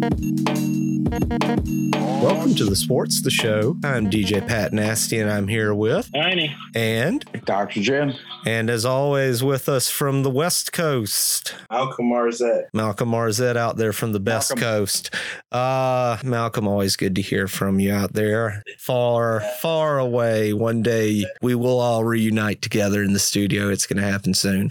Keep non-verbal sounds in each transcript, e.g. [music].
Thank you. Welcome to the Sports the Show. I'm DJ Pat Nasty, and I'm here with Tiny and Dr. Jim. And as always, with us from the West Coast, Malcolm Marzette. Malcolm Marzette out there from the Best Malcolm. Coast. Uh, Malcolm, always good to hear from you out there. Far, far away. One day we will all reunite together in the studio. It's going to happen soon.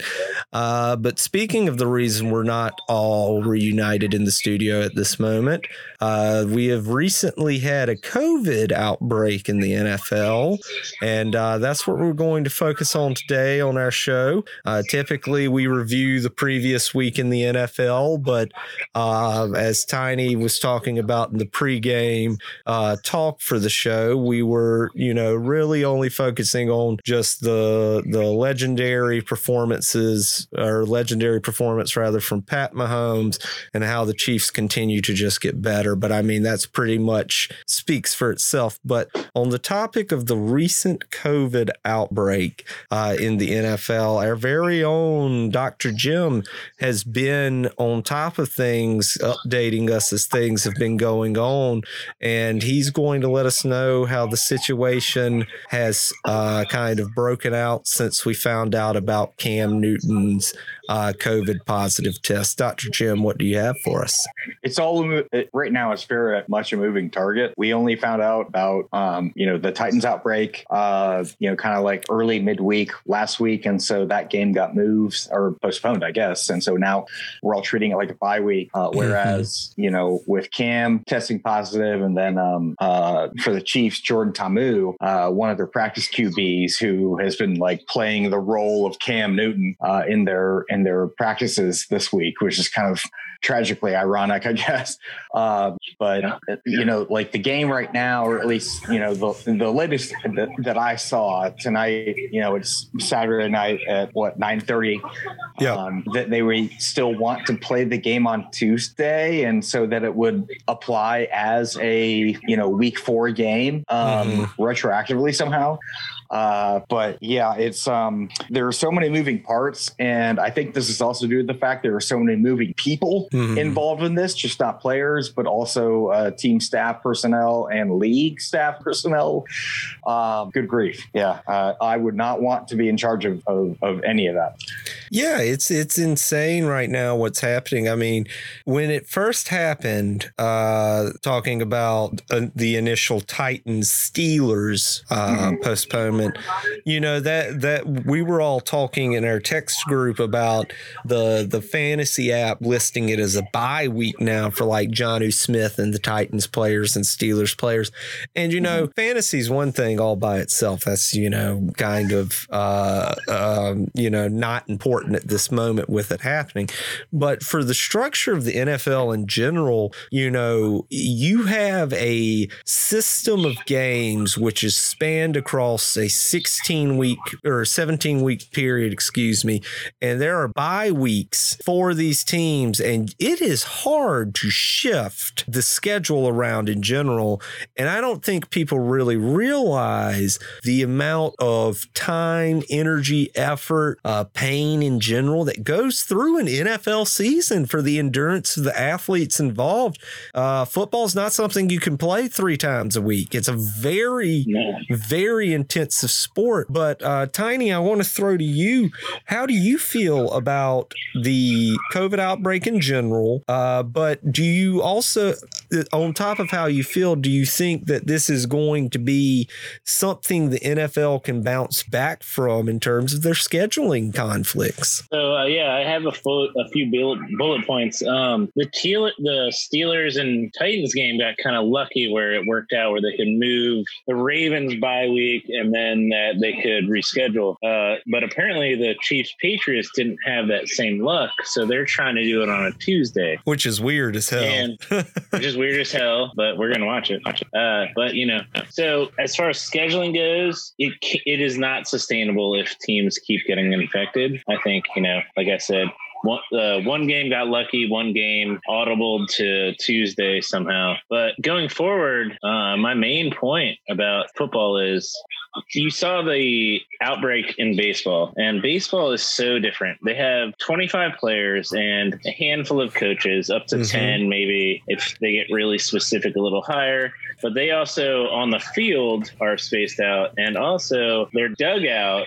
Uh, but speaking of the reason we're not all reunited in the studio at this moment, uh, we have recently had a COVID outbreak in the NFL, and uh, that's what we're going to focus on today on our show. Uh, typically, we review the previous week in the NFL, but uh, as Tiny was talking about in the pregame uh, talk for the show, we were, you know, really only focusing on just the the legendary performances or legendary performance rather from Pat Mahomes and how the Chiefs continue to just get better. But I mean, that's pretty much speaks for itself. But on the topic of the recent COVID outbreak uh, in the NFL, our very own Dr. Jim has been on top of things, updating us as things have been going on. And he's going to let us know how the situation has uh, kind of broken out since we found out about Cam Newton's uh, COVID positive test. Dr. Jim, what do you have for us? It's all right now. It's very much a moving target. We only found out about um, you know the Titans outbreak, uh, you know, kind of like early midweek last week, and so that game got moved or postponed, I guess. And so now we're all treating it like a bye week. Uh, whereas you know with Cam testing positive, and then um, uh, for the Chiefs, Jordan Ta'amu, uh, one of their practice QBs who has been like playing the role of Cam Newton uh, in their in their practices this week, which is kind of tragically ironic, I [laughs] guess. Uh, but you know, like the game right now, or at least you know the the latest that, that I saw tonight. You know, it's Saturday night at what nine thirty. Yeah. Um, that they would still want to play the game on Tuesday, and so that it would apply as a you know week four game um, retroactively somehow. Uh, but yeah, it's um, there are so many moving parts, and I think this is also due to the fact there are so many moving people Mhm. involved in this, just not players, but also uh, team staff personnel and league staff personnel. Um, good grief, yeah, uh, I would not want to be in charge of, of, of any of that. Yeah, it's it's insane right now what's happening. I mean, when it first happened, uh, talking about uh, the initial Titans Steelers uh, postponement, you know that that we were all talking in our text group about the the fantasy app listing it as a bye week now for like Jonnu Smith and the Titans players and Steelers players, and you know fantasy is one thing all by itself. That's you know kind of uh, um, you know not important at this moment with it happening, but for the structure of the NFL in general, you know you have a system of games which is spanned across a 16 week or 17 week period, excuse me, and there are bye weeks for these teams, and it is hard to shift the schedule around in general. And I don't think people really realize the amount of time, energy, effort, uh, pain in general that goes through an NFL season for the endurance of the athletes involved. Uh, is not something you can play three times a week. It's a very No. very intensive sport. But uh, Tiny, I want to throw to you. How do you feel about the COVID outbreak in general? Uh, but do you also, on top of how you feel, do you think that this is going to be something the NFL can bounce back from in terms of their scheduling conflicts? So uh, yeah, I have a, a few bullet, bullet points. Um, the Teal, the Steelers and Titans game got kind of lucky where it worked out where they could move the Ravens bye week and then that they could reschedule. Uh, but apparently the Chiefs Patriots didn't have that same luck, so they're trying to do it on a Tuesday. Which is weird as hell. And which is weird as hell, but we're gonna watch it. Watch it. Uh, but you know, so as far as scheduling goes, it it is not sustainable if teams keep getting infected. I think you know, like I said, one, uh, one game got lucky, one game audible to Tuesday somehow. But going forward, uh, my main point about football is you saw the outbreak in baseball, and baseball is so different. They have 25 players and a handful of coaches, up to Mhm. 10, maybe if they get really specific, a little higher. But they also on the field are spaced out, and also their dugout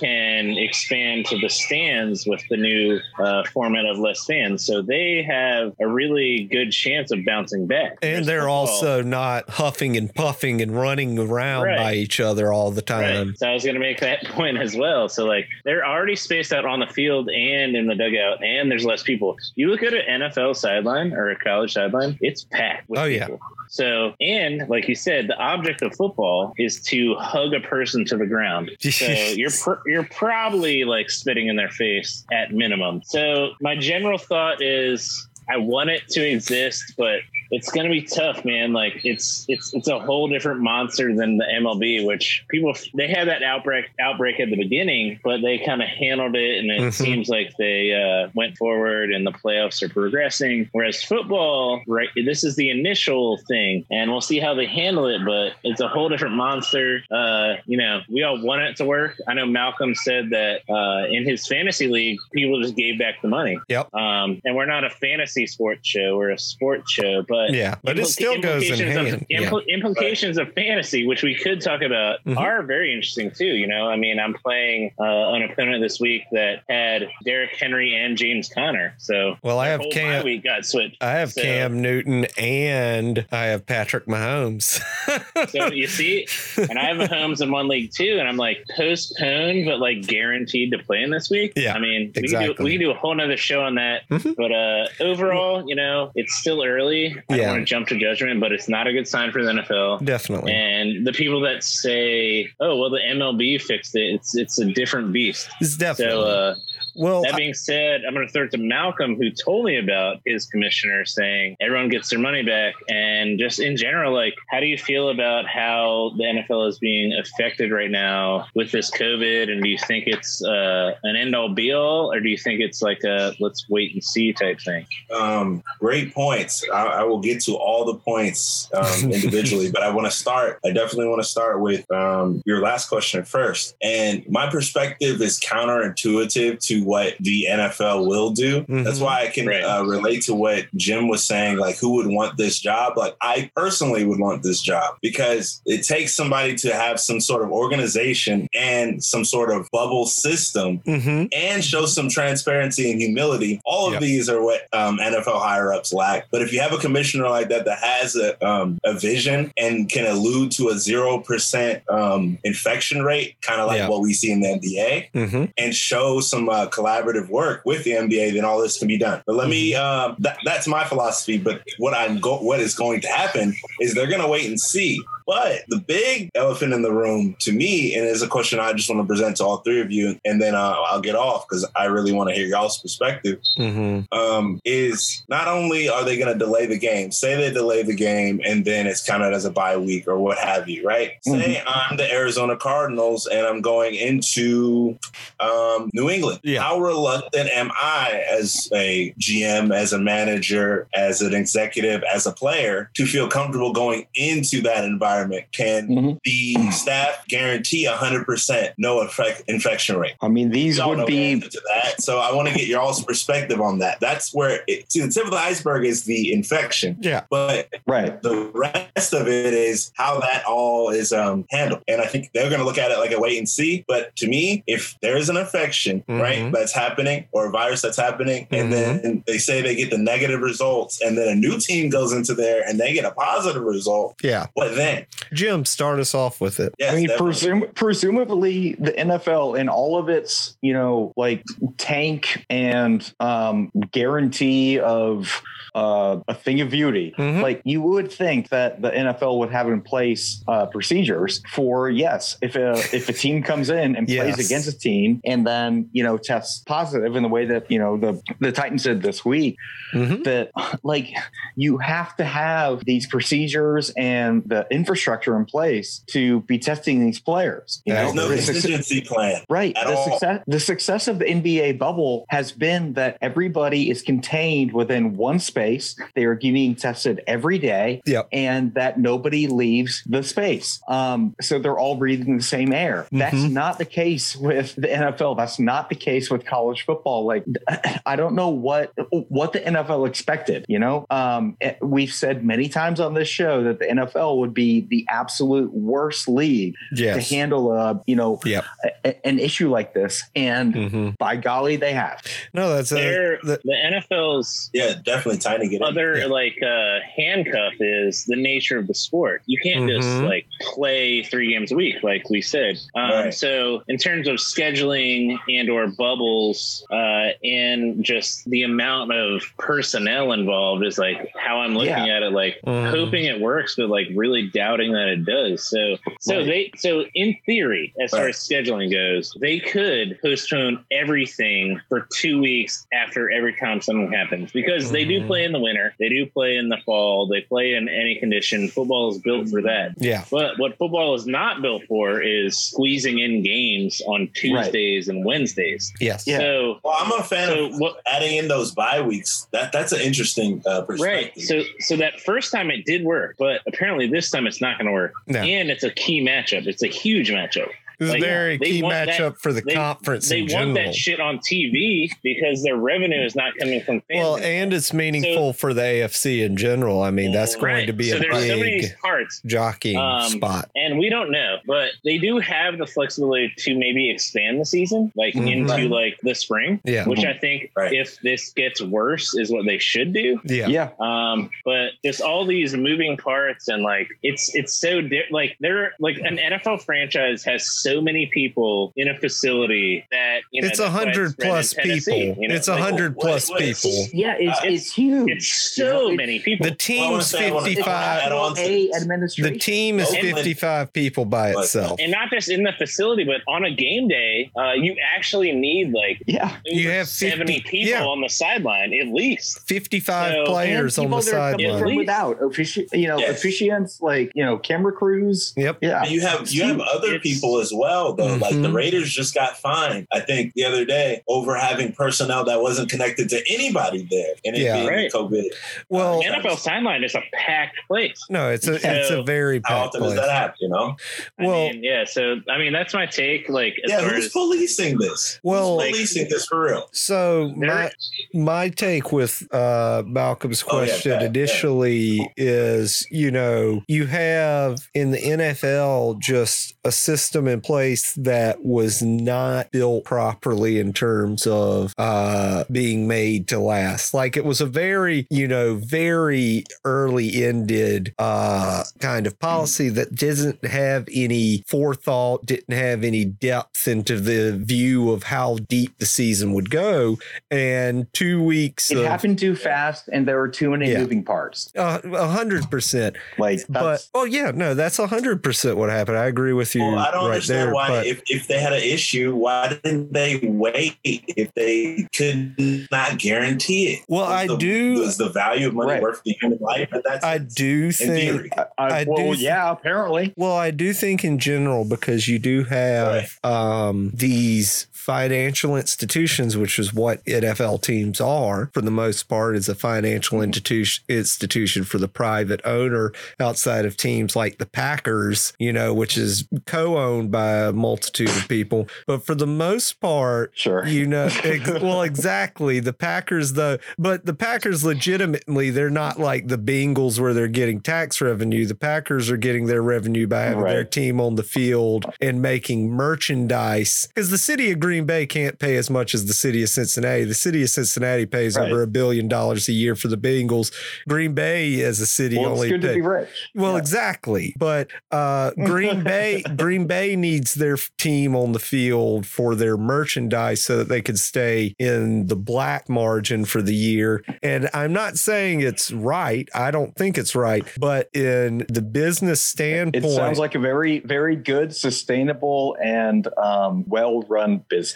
can expand to the stands with the new uh, format of less fans. So they have a really good chance of bouncing back. And they're also not huffing and puffing and running around Right. by each other all the time. Right. So I was going to make that [laughs] point as well. So like they're already spaced out on the field and in the dugout, and there's less people. You look at an NFL sideline or a college sideline, it's packed. With Oh, yeah. people. So and like you said, the object of football is to hug a person to the ground. So [laughs] you're pr- you're probably like spitting in their face at minimum. So my general thought is I want it to exist, but it's going to be tough, man. Like it's it's it's a whole different monster than the MLB, which people they had that outbreak outbreak at the beginning, but they kind of handled it, and it Mhm. seems like they uh, went forward, and the playoffs are progressing. Whereas football, right, this is the initial thing, and we'll see how they handle it, but it's a whole different monster. Uh, you know, we all want it to work. I know Malcolm said that uh, in his fantasy league, people just gave back the money. Yep. Um, and we're not a fantasy sports show; we're a sports show. But Yeah, but it still goes in implications hand. Of, impl- Implications of fantasy, which we could talk about, Mhm. are very interesting too. You know, I mean, I'm playing uh, an opponent this week that had Derrick Henry and James Conner. So Well, I have Cam- We got switched. I have So- Cam Newton and I have Patrick Mahomes. [laughs] So you see, and I have Mahomes in one league too, and I'm like postponed, but like guaranteed to play in this week. Yeah, I mean, we, can exactly. do, we can do a whole nother show on that. Mhm. But uh, overall, you know, it's still early. I Yeah. don't want to jump to judgment, but it's not a good sign for the NFL. Definitely. And the people that say, "Oh, well, the MLB fixed it," it's it's a different beast. It's definitely. So uh, well, that being said, I'm going to throw it to Malcolm, who told me about his commissioner saying everyone gets their money back, and just in general, like, how do you feel about how the NFL is being affected right now with this COVID? And do you think it's uh, an end all be all, or do you think it's like a let's wait and see type thing? Um, great points. I, I will get to all the points um, [laughs] individually, but I want to start. I definitely want to start with um, your last question first. And my perspective is counterintuitive to what the NFL will do. That's Mhm. why I can Right. uh, relate to what Jim was saying. Like, who would want this job? Like, I personally would want this job because it takes somebody to have some sort of organization and some sort of bubble system hmm and show some transparency and humility. All of Yep. these are what um, NFL higher ups lack. But if you have a commissioner like that that has a, um, a vision and can allude to a zero percent um, infection rate, kind of like Yeah. what we see in the NBA, hmm and show some uh, collaborative work with the NBA, then all this can be done. But let me um, that, that's my philosophy. But what I'm go- what is going to happen is they're going to wait and see. But the big elephant in the room to me, and it's a question I just want to present to all three of you, and then uh, I'll get off because I really want to hear y'all's perspective. hmm Um, is not only are they going to delay the game, say they delay the game, and then it's counted as a bye week or what have you, right? Say I'm the Arizona Cardinals and I'm going into um, New England. Yeah. How reluctant am I as a GM, as a manager, as an executive, as a player to feel comfortable going into that environment? Can Mhm. the staff guarantee 100% no effect, infection rate? I mean, these would be to that. So I want to get your all's perspective on that. That's where it, see the tip of the iceberg is the infection, Yeah. but right. the rest of it is how that all is um, handled. And I think they're going to look at it like a wait and see. But to me, if there's an infection, Mhm. right, that's happening or a virus that's happening, and Mhm. then they say they get the negative results, and then a new team goes into there and they get a positive result, Yeah. what then? Jim, start us off with it. Yes, I mean, presum- presumably the NFL and all of its, you know, like tank and um, guarantee of uh, a thing of beauty. Mhm. Like you would think that the NFL would have in place uh, procedures for yes, if a if a team comes in and Yes. plays against a team and then you know tests positive in the way that you know the the Titans did this week, Mhm. that like you have to have these procedures and the infrastructure in place to be testing these players. You Yeah, know, There's no The success- contingency plan. Right. at The all. success, the success of the NBA bubble has been that everybody is contained within one space. They are getting tested every day. Yep. And that nobody leaves the space. Um, so they're all breathing the same air. That's Mhm. not the case with the NFL. That's not the case with college football. Like, [clears throat] I don't know what what the NFL expected. You know, um, eh, we've said many times on this show that the NFL would be the absolute worst league Yes. to handle a you know Yep. a- an issue like this and hmm by golly they have No, that's a, the, the NFL's Yeah, definitely time to get in. other Yeah. like uh handcuff is the nature of the sport you can't just Mhm. like play three games a week like we said um Right. so in terms of scheduling and or bubbles uh and just the amount of personnel involved is like how i'm looking Yeah. at it like Mhm. hoping it works but like really doubting that it does so so Right. they so in theory as far as scheduling goes they could postpone everything for two weeks after every time something happens because they do Mhm. play in the winter they do play in the fall they play in any condition football is built for that yeah. but what football is not built for is squeezing in games on Tuesdays and Wednesdays. Yes. Yeah. So, Well, I'm a fan so of what? adding in those bye weeks. That that's an interesting uh, perspective. Right. So, so that first time it did work, but apparently this time it's not going to work. No. And it's a key matchup. It's a huge matchup. It's a Like, very they key want that- matchup for the they- conference They in want general. that shit on TV because their revenue is not coming from fans. Well, and it's meaningful for the AFC in general. I mean, that's going Right. to be so a there's so big parts. jockeying Um, spot. And we don't know, but they do have the flexibility to maybe expand the season, like Mhm. into like the spring, Yeah. which I think Right. if this gets worse is what they should do. Yeah. yeah Um, but just all these moving parts and like it's it's so di- like they're like an NFL franchise has so many people in a facility that you know It's a hundred plus people. you know, It's a like, hundred wait, plus wait. people. yeah it's, Uh, it's huge It's so You know, it's- many people. The team's wanna say- I wanna- fifty add five. on to a this. The team is fifty five people by But- itself. and not just in the facility, but on a game day, uh, you actually need like yeah You have 50 seventy people yeah. on the sideline at least. Fifty five So- players on the people that are coming sideline. without offici- you know Yes. officiants like you know camera crews Yep. yeah you have you have other people as well though. Like the Mhm. Raiders just got fined, I think, the other day over having personnel that wasn't connected to anybody there, and it Yeah. being Right. COVID. Well, The NFL sideline is a packed place. no, it's a it's a So, very How packed often does that happen? You know? I Well, mean, yeah. So I mean, that's my take. Like, as Yeah, far who's as policing this? Well- who's policing this for real? so my my take with uh, Malcolm's Oh, yeah, question yeah, yeah. initially is you know, you have in the NFL just a system in place that was not built properly in terms of uh, being made to last. Like it was a very, you know, very early ended uh, kind of policy that didn't have any forethought, didn't have any depth into the view of how deep the season would go. And two weeks it of happened too fast and there were too many Yeah. moving parts a hundred percent. like But oh yeah, no, that's a hundred percent what happened. I agree with you Well, I don't right understand there. why, but if, if they had an issue, why didn't they wait if they could not guarantee it? Well, Was I the, do- Was the value of money Right. worth the human life? But that's I do think theory. uh, I do well th- yeah apparently Well, I do think in general because you do have um, these financial institutions, which is what NFL teams are for the most part, is a financial mm-hmm. institution institution for the private owner outside of teams like the Packers, you know, which is co-owned by a multitude of people. But for the most part, sure. you know [laughs] ex- well exactly. The packers though but the packers legitimately they're not like the bengals where they're getting tax revenue. The packers are getting their revenue by having their team on the field and making merchandise. Because the city of green bay can't pay as much as the city of cincinnati the city of cincinnati pays Right. over a billion dollars a year for the bengals green bay as a city well it's only good to be rich well, Yeah. exactly. But uh, [laughs] Green Bay, Green Bay needs their team on the field for their merchandise so that they could stay in the black margin for the year. And I'm not saying it's right. I don't think it's right, but in the business standpoint, it sounds like a very, very good, sustainable, and um, well-run business.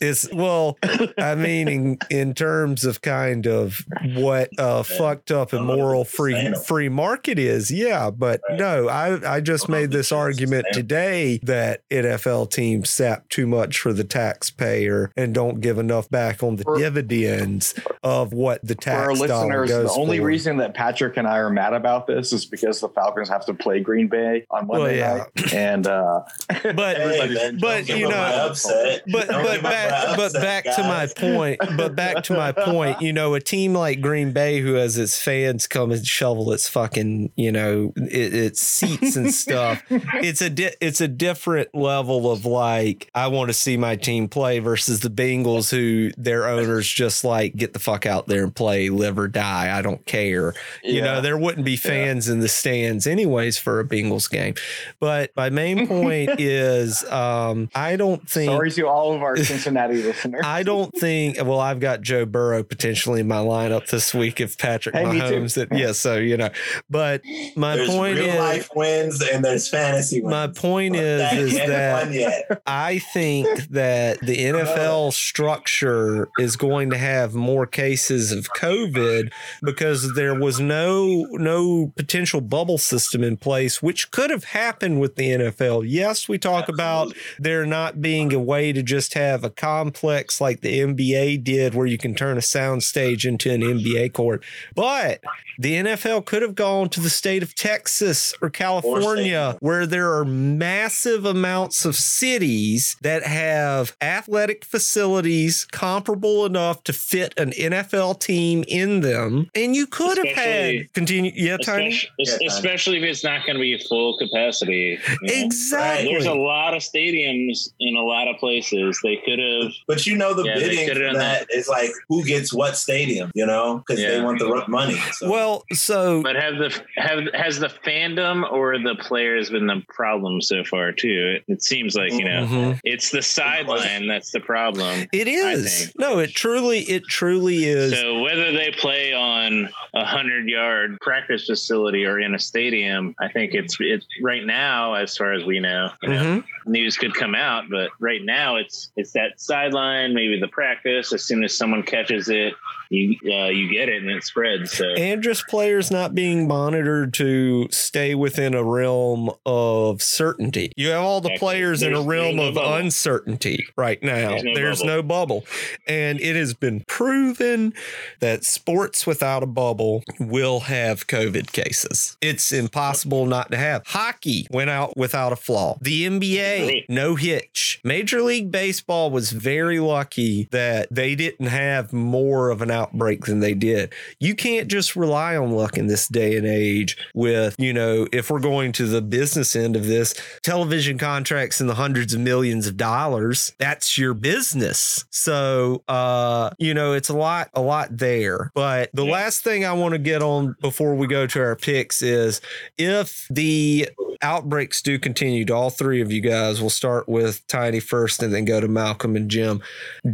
It's well, I mean, in, in terms of kind of what uh, [laughs] fucked up and moral free free market is, yeah. But no, I I just made this argument today that NFL teams sap too much for the taxpayer and don't give enough back on the For- dividends of what the For our tax dollar listeners, the only for. reason that Patrick and I are mad about this is because the Falcons have to play Green Bay on Well, Monday yeah. night, and uh, [laughs] but [laughs] Hey, but, you know, upset. but But back but upset, back to my point but back to my point you know a team like green bay who has its fans come and shovel its fucking you know it, its seats and [laughs] stuff it's a di- it's a different level of like i want to see my team play versus the bengals who their owners just like get the fuck out there and play live or die i don't care. You know there wouldn't be fans in the stands anyways for a bengals game. But my main [laughs] point is um i don't think sorry to all of our [laughs] Cincinnati listeners. I don't think. Well, I've got Joe Burrow potentially in my lineup this week if Patrick Hey, me. Mahomes. That, yeah, so you know. But my There's point real is, life wins and there's fantasy wins. my point But is, that is that. I think that the NFL uh-huh. structure is going to have more cases of COVID because there was no no potential bubble system in place, which could have happened with the NFL. Yes, we talk about there not being a way to just have a complex like the NBA did where you can turn a sound stage into an NBA court. But the NFL could have gone to the state of Texas or California where there are massive amounts of cities that have athletic facilities comparable enough to fit an NFL team in them. And you could have had continue yeah, Tony. Especially, especially if it's not going to be full capacity. you know? Exactly. There's a lot of stadiums in a lot of places. They could have. But you know the Yeah, bidding could've for done that is like who gets what stadium, you know, because they want the money. So. Well, so But have the have has the fandom or the players been the problem so far too? It, it seems like you know Mhm. it's the sideline that's the problem. it is. No, it truly, it truly is. So whether they play on a hundred yard practice facility or in a stadium, I think it's it's right now, as far as we know, you know, Mhm. news could come out, but right now it's it's that sideline, maybe the practice. As soon as someone catches it, you uh, you get it and it spreads. So and just players not being monitored to stay within a realm of certainty. You have all the players in a realm no of bubble. uncertainty right now. There's no There's bubble. no bubble. And it has been proven that sports without a bubble will have COVID cases. It's impossible not to have. Hockey went out without a flaw. The NBA, no hitch. Major League Baseball was very lucky that they didn't have more of an outbreak than they did. You can't just rely on luck in this day and age with, you know, if we're going to the business end of this, television contracts in the hundreds of millions of dollars, that's your business. So, uh, you know, it's a lot, a lot there. But the last thing I want to get on before we go to our picks is if the outbreaks do continue to all three of you guys, we'll start with Tiny first and then go to Malcolm and Jim.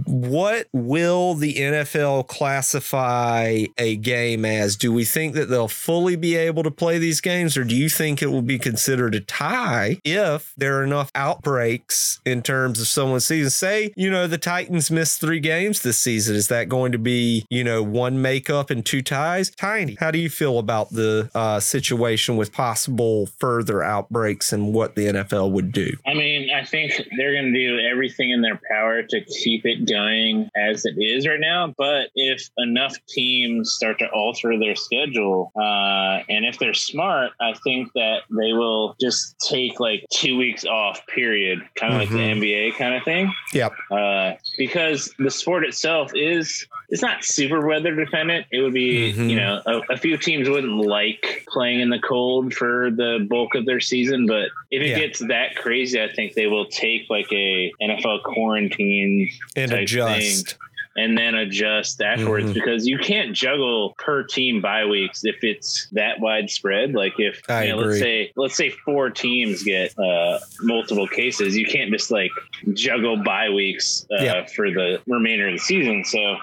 What will the NFL classify a game as? Do we think that they'll fully be able to play these games, or do you think it will be considered a tie if there are enough outbreaks in terms of someone's season? Say, you know, the Titans missed three games this season. Is that going to be, you know, one makeup and two ties? Tiny, how do you feel about the uh, situation with possible further outbreaks and what the NFL would do? I mean, I think they're going to do everything in their power to keep it going as it is right now. But if enough teams start to alter their schedule, uh, and if they're smart, I think that they will just take like two weeks off, period, kind of like the Mhm. NBA kind of thing. Yep. Uh, because the sport itself is it's not super weather dependent. It would be, Mhm. you know, a, a few teams wouldn't like playing in the cold for the bulk of their season, but if it Yeah. gets that crazy, I think they will take like a NFL quarantine And adjust. And then adjust afterwards Mhm. because you can't juggle per team bye weeks if it's that widespread. Like if you know, let's say let's say four teams get uh, multiple cases, you can't just like juggle bye weeks uh, Yeah. for the remainder of the season. So.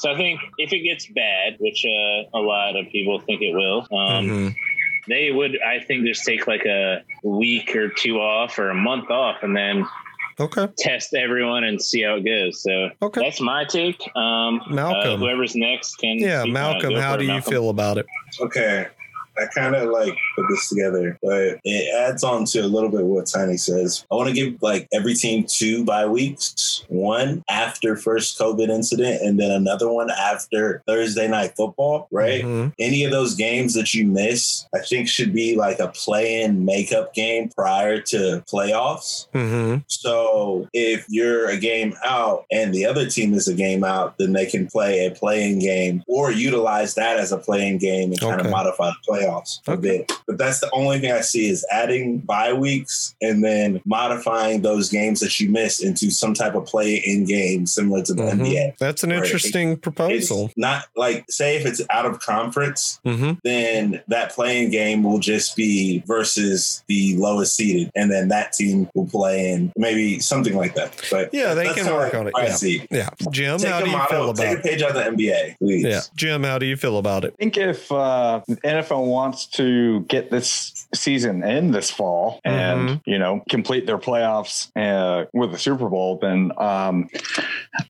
So I think if it gets bad, which uh, a lot of people think it will, um, Mhm. they would I think just take like a week or two off or a month off and then Okay. test everyone and see how it goes. So Okay. that's my take. Um, Malcolm. uh, whoever's next can. Yeah, uh, Malcolm, how for it, do you feel about it? Okay. I kind of like put this together, but it adds on to a little bit what Tiny says. I want to give like every team two bye weeks, one after first COVID incident, and then another one after Thursday night football, right? Mhm. Any of those games that you miss, I think should be like a play in makeup game prior to playoffs. Mhm. So if you're a game out and the other team is a game out, then they can play a playing game or utilize that as a playing game and kind Okay. of modify the playoffs a Okay. bit. But that's the only thing I see is adding bye weeks and then modifying those games that you miss into some type of play-in game similar to the Mhm. NBA. That's an interesting It's proposal. not like say if it's out of conference, hmm then that playing game will just be versus the lowest seeded, and then that team will play in maybe something like that. But Yeah, they can work I, on it. I Yeah. see. Yeah. Jim, Take how do you model, feel about take about a it? page out of the NBA, please. Yeah. Jim, how do you feel about it? I think if uh, the NFL wants to get this season in this fall and you know complete their playoffs uh, with the Super Bowl, then um,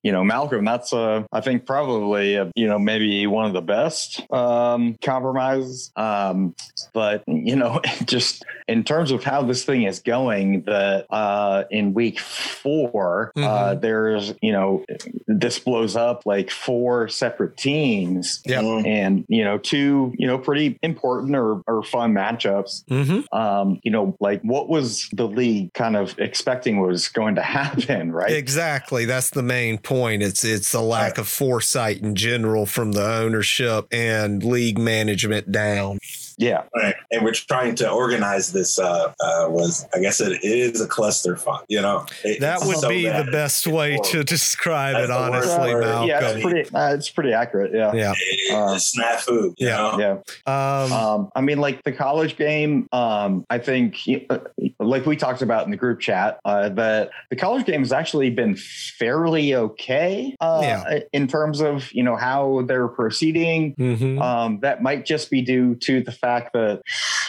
you know Malcolm, that's uh, I think probably uh, you know maybe one of the best um, compromises. Um, but you know, [laughs] just in terms of how this thing is going, that uh, in week 4 uh, Mhm. there's you know this blows up like four separate teams Yeah. Mm. and you know two you know pretty important or, or fun matchups hmm um you know like what was the league kind of expecting was going to [laughs] happen right Exactly. That's the main point. It's it's a lack of foresight in general from the ownership and league management down. Yeah Right. And we're trying to organize this. Uh, uh, was I guess it, it is a cluster fund. You know, It- That would so be bad. the best way to describe That's it, honestly, word. Malcolm. yeah it's pretty uh, it's pretty accurate yeah Yeah. It's Uh, snafu. You yeah. know? yeah Um, Um, I mean, like the college game, um, I think, uh, like we talked about in the group chat, uh, that the college game has actually been fairly okay uh, Yeah. in terms of, you know, how they're proceeding. mhm. Um, that might just be due to the fact that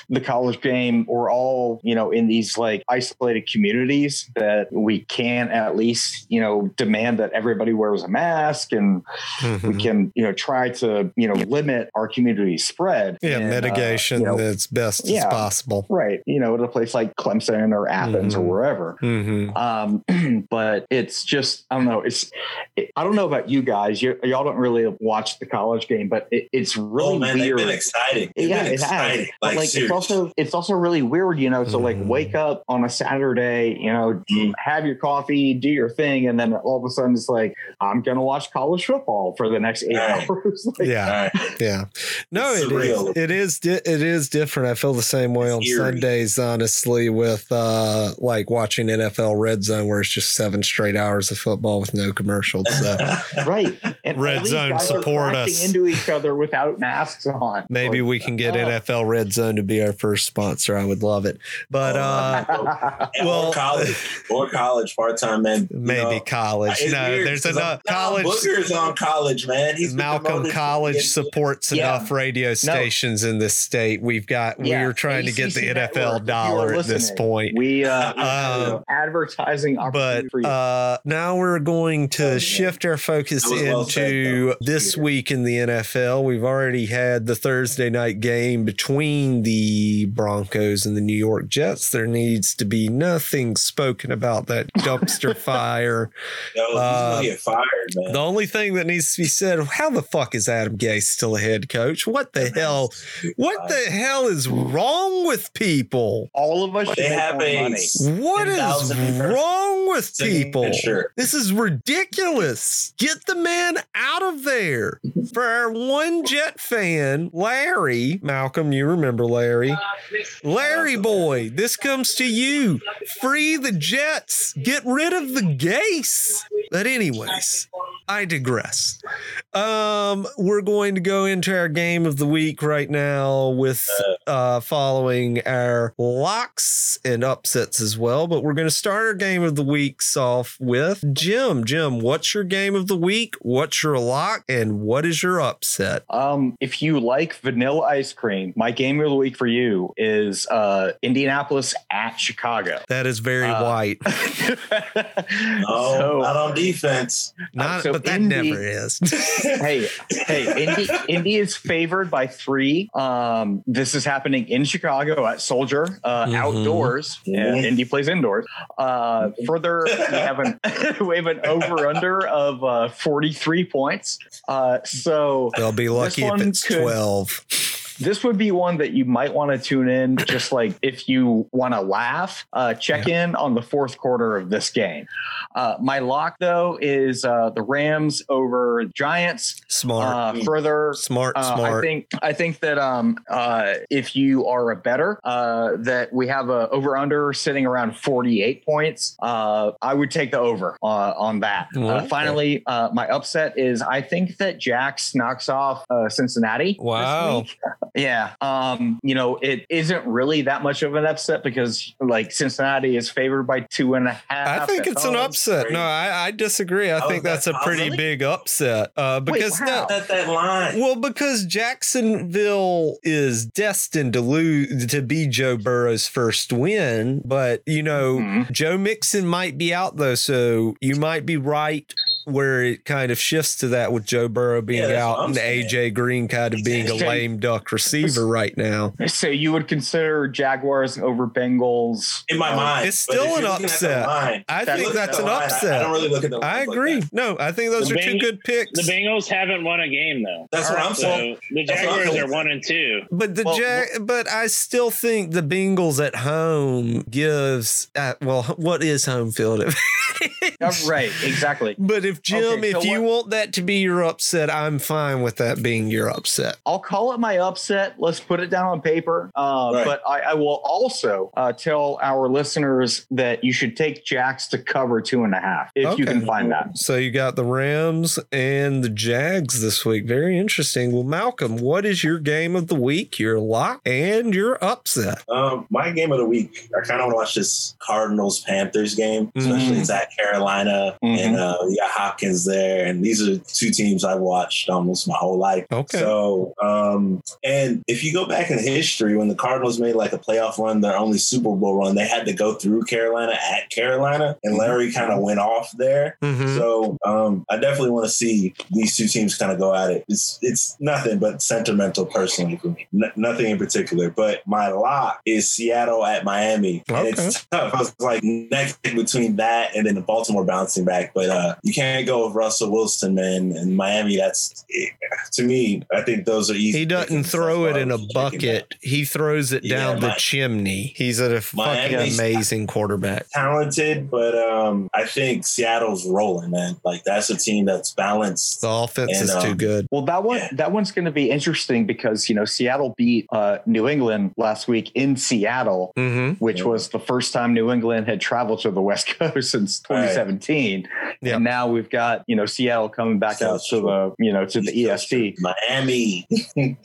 the college game, we're all, you know, in these like isolated communities that we can at least, you know, demand that everybody wears a mask and we Mhm. can, you know, try to, you know, limit our community spread. Yeah, And, uh, mitigation you know, as best as yeah. possible. right. You know, at a place like Clemson or Athens Mhm. or wherever. hmm Um, [clears throat] but it's just, I don't know. It's, it, I don't know about you guys. You, y'all don't really watch the college game, but it, it's really oh man, weird. they've been exciting. They've yeah, it has. Like, like it's also it's also really weird, you know, to like Mhm. wake up on a Saturday, you know, Mhm. have your coffee, do your thing, and then all of a sudden it's like, I'm gonna watch college football for the next eight Right. hours. [laughs] Like, Yeah. All right. Yeah. No, it's it is, it is Di- it is different. I feel the same way It's on eerie. Sundays, honestly, with uh like watching NFL Red Zone, where it's just seven straight hours of football with no commercials. So [laughs] Right. And Red Zone, support us. into each other without masks on. maybe Like, we can get uh, NFL Red Zone to be our first sponsor. I would love it. But Oh, uh [laughs] Well- or college, or college part time man. maybe know. college. It's No, weird there's 'cause enough I'm- college. No, Booger's on college, man. He's Malcolm promoted to College supports Yeah. enough radio stations in this state. We've got Yeah, we're trying to get the ACC NFL Network, if you dollar at this point. We uh, [laughs] we have Um, advertising opportunity But for you. uh, now we're going to Oh, man. shift our focus That was well said, into this Peter. week in the NFL. We've already had the Thursday night game between the Broncos and the New York Jets. There needs to be nothing spoken about that [laughs] dumpster fire. [laughs] Yo, he's Uh, gonna get fired, man. The only thing that needs to be said: How the fuck is Adam Gase still a head coach? What the hell? What the hell is wrong with people? all of us should They have a money. What is wrong with people? picture. This is ridiculous. Get the man out of there for our one jet fan, Larry. Malcolm, you remember Larry. Larry boy, this comes to you. Free the jets. Get rid of the Gase. But anyways, I digress. Um, we're going to go into our game of the week right now with uh following our locks and upsets as well. But we're going to start our game of the weeks off with Jim. Jim, what's your game of the week? What's your lock? And what is your upset? Um, if you like vanilla ice cream, my game of the week for you is uh, Indianapolis at Chicago. That is very Uh, white. [laughs] No, So- not on defense. Not, so but that Indy- never is. [laughs] hey, hey, Indy, Indy is favored by three. Um, this is happening in Chicago at Soldier uh, Mhm. outdoors. Yeah. Indy plays indoors. Uh, further, we have an [laughs] we have an over under of uh, forty three points. Uh, so They'll be lucky if it's could- 12. This would be one that you might want to tune in just like if you want to laugh uh, check in on the fourth quarter of this game uh, my lock though is uh, the rams over giants Smart. uh, further smart, uh, I think I think that um, uh, if you are a bettor, uh, that we have a over under sitting around 48 points. Uh, I would take the over uh, on that. Uh, Okay. finally, uh, my upset is I think that Jax knocks off uh, Cincinnati. this Wow. [laughs] week. Yeah. Um, you know, it isn't really that much of an upset because like Cincinnati is favored by two and a half. I think it's an home. upset. No, I, I disagree. I How think is that's a pretty possible? big upset. Uh, Wait, because how? no, Set that line. Well, because Jacksonville is destined to lose to be Joe Burrow's first win, but you know, Mhm. Joe Mixon might be out though, so you might be right where it kind of shifts to that with Joe Burrow being Yeah, out I'm and saying. AJ Green kind of being a lame duck receiver right now. So you would consider Jaguars over Bengals in my uh, mind. It's still an you're looking at the upset. line- I That's- think that's an line. I- upset. I, don't really look at the I lines like agree. no, I think those The are two good picks. The Bengals haven't won a game though. That's what I'm So saying. the That's what I'm Jaguars are one and two. But the Well, Jag, but I still think the Bengals at home gives uh, well, what is home field? [laughs] [laughs] Right, exactly. But if Jim, Okay, so if you what- want that to be your upset, I'm fine with that being your upset. I'll call it my upset. Let's put it down on paper. Uh, Right. But I, I will also uh, tell our listeners that you should take Jacks to cover two and a half if you can find that. So you got the Rams and the Jags this week. Very interesting. Well, Malcolm, what is your game of the week, your lock, and your upset? Um, my game of the week, I kind of want to watch this Cardinals Panthers game, especially Mhm. it's at Carolina, Mhm. and uh, you got Hopkins there, and these are two teams I've watched almost my whole life. Okay. So, um, and if you go back in history, when the Cardinals made like a playoff run, their only Super Bowl run, they had to go through Carolina at Carolina, and Larry kind of went off there. Mhm. So um, I definitely want to see these two teams kind of go at it. It's it's nothing but sentimental personally for me. N- nothing in particular. But my lock is Seattle at Miami, and it's tough. I was like next between that and then the Baltimore bouncing back. But uh, you can't go with Russell Wilson, man. And Miami, that's to me. I think those are easy. He doesn't throw it in I a was checking that. bucket. He throws it Yeah, down the chimney. He's a fucking Miami's- amazing quarterback. Talented, but um, I think Seattle's rolling, man. Like that's a team that's balanced. The offense And, is too um, good. Well, that one Yeah. that one's going to be interesting because you know Seattle beat uh, New England last week in Seattle, Mm-hmm. which was the first time New England had traveled to the West [laughs] Coast since Right. 2017. Yeah. And now we've got you know Seattle coming back So out to the you know to the E ESP. Miami. [laughs]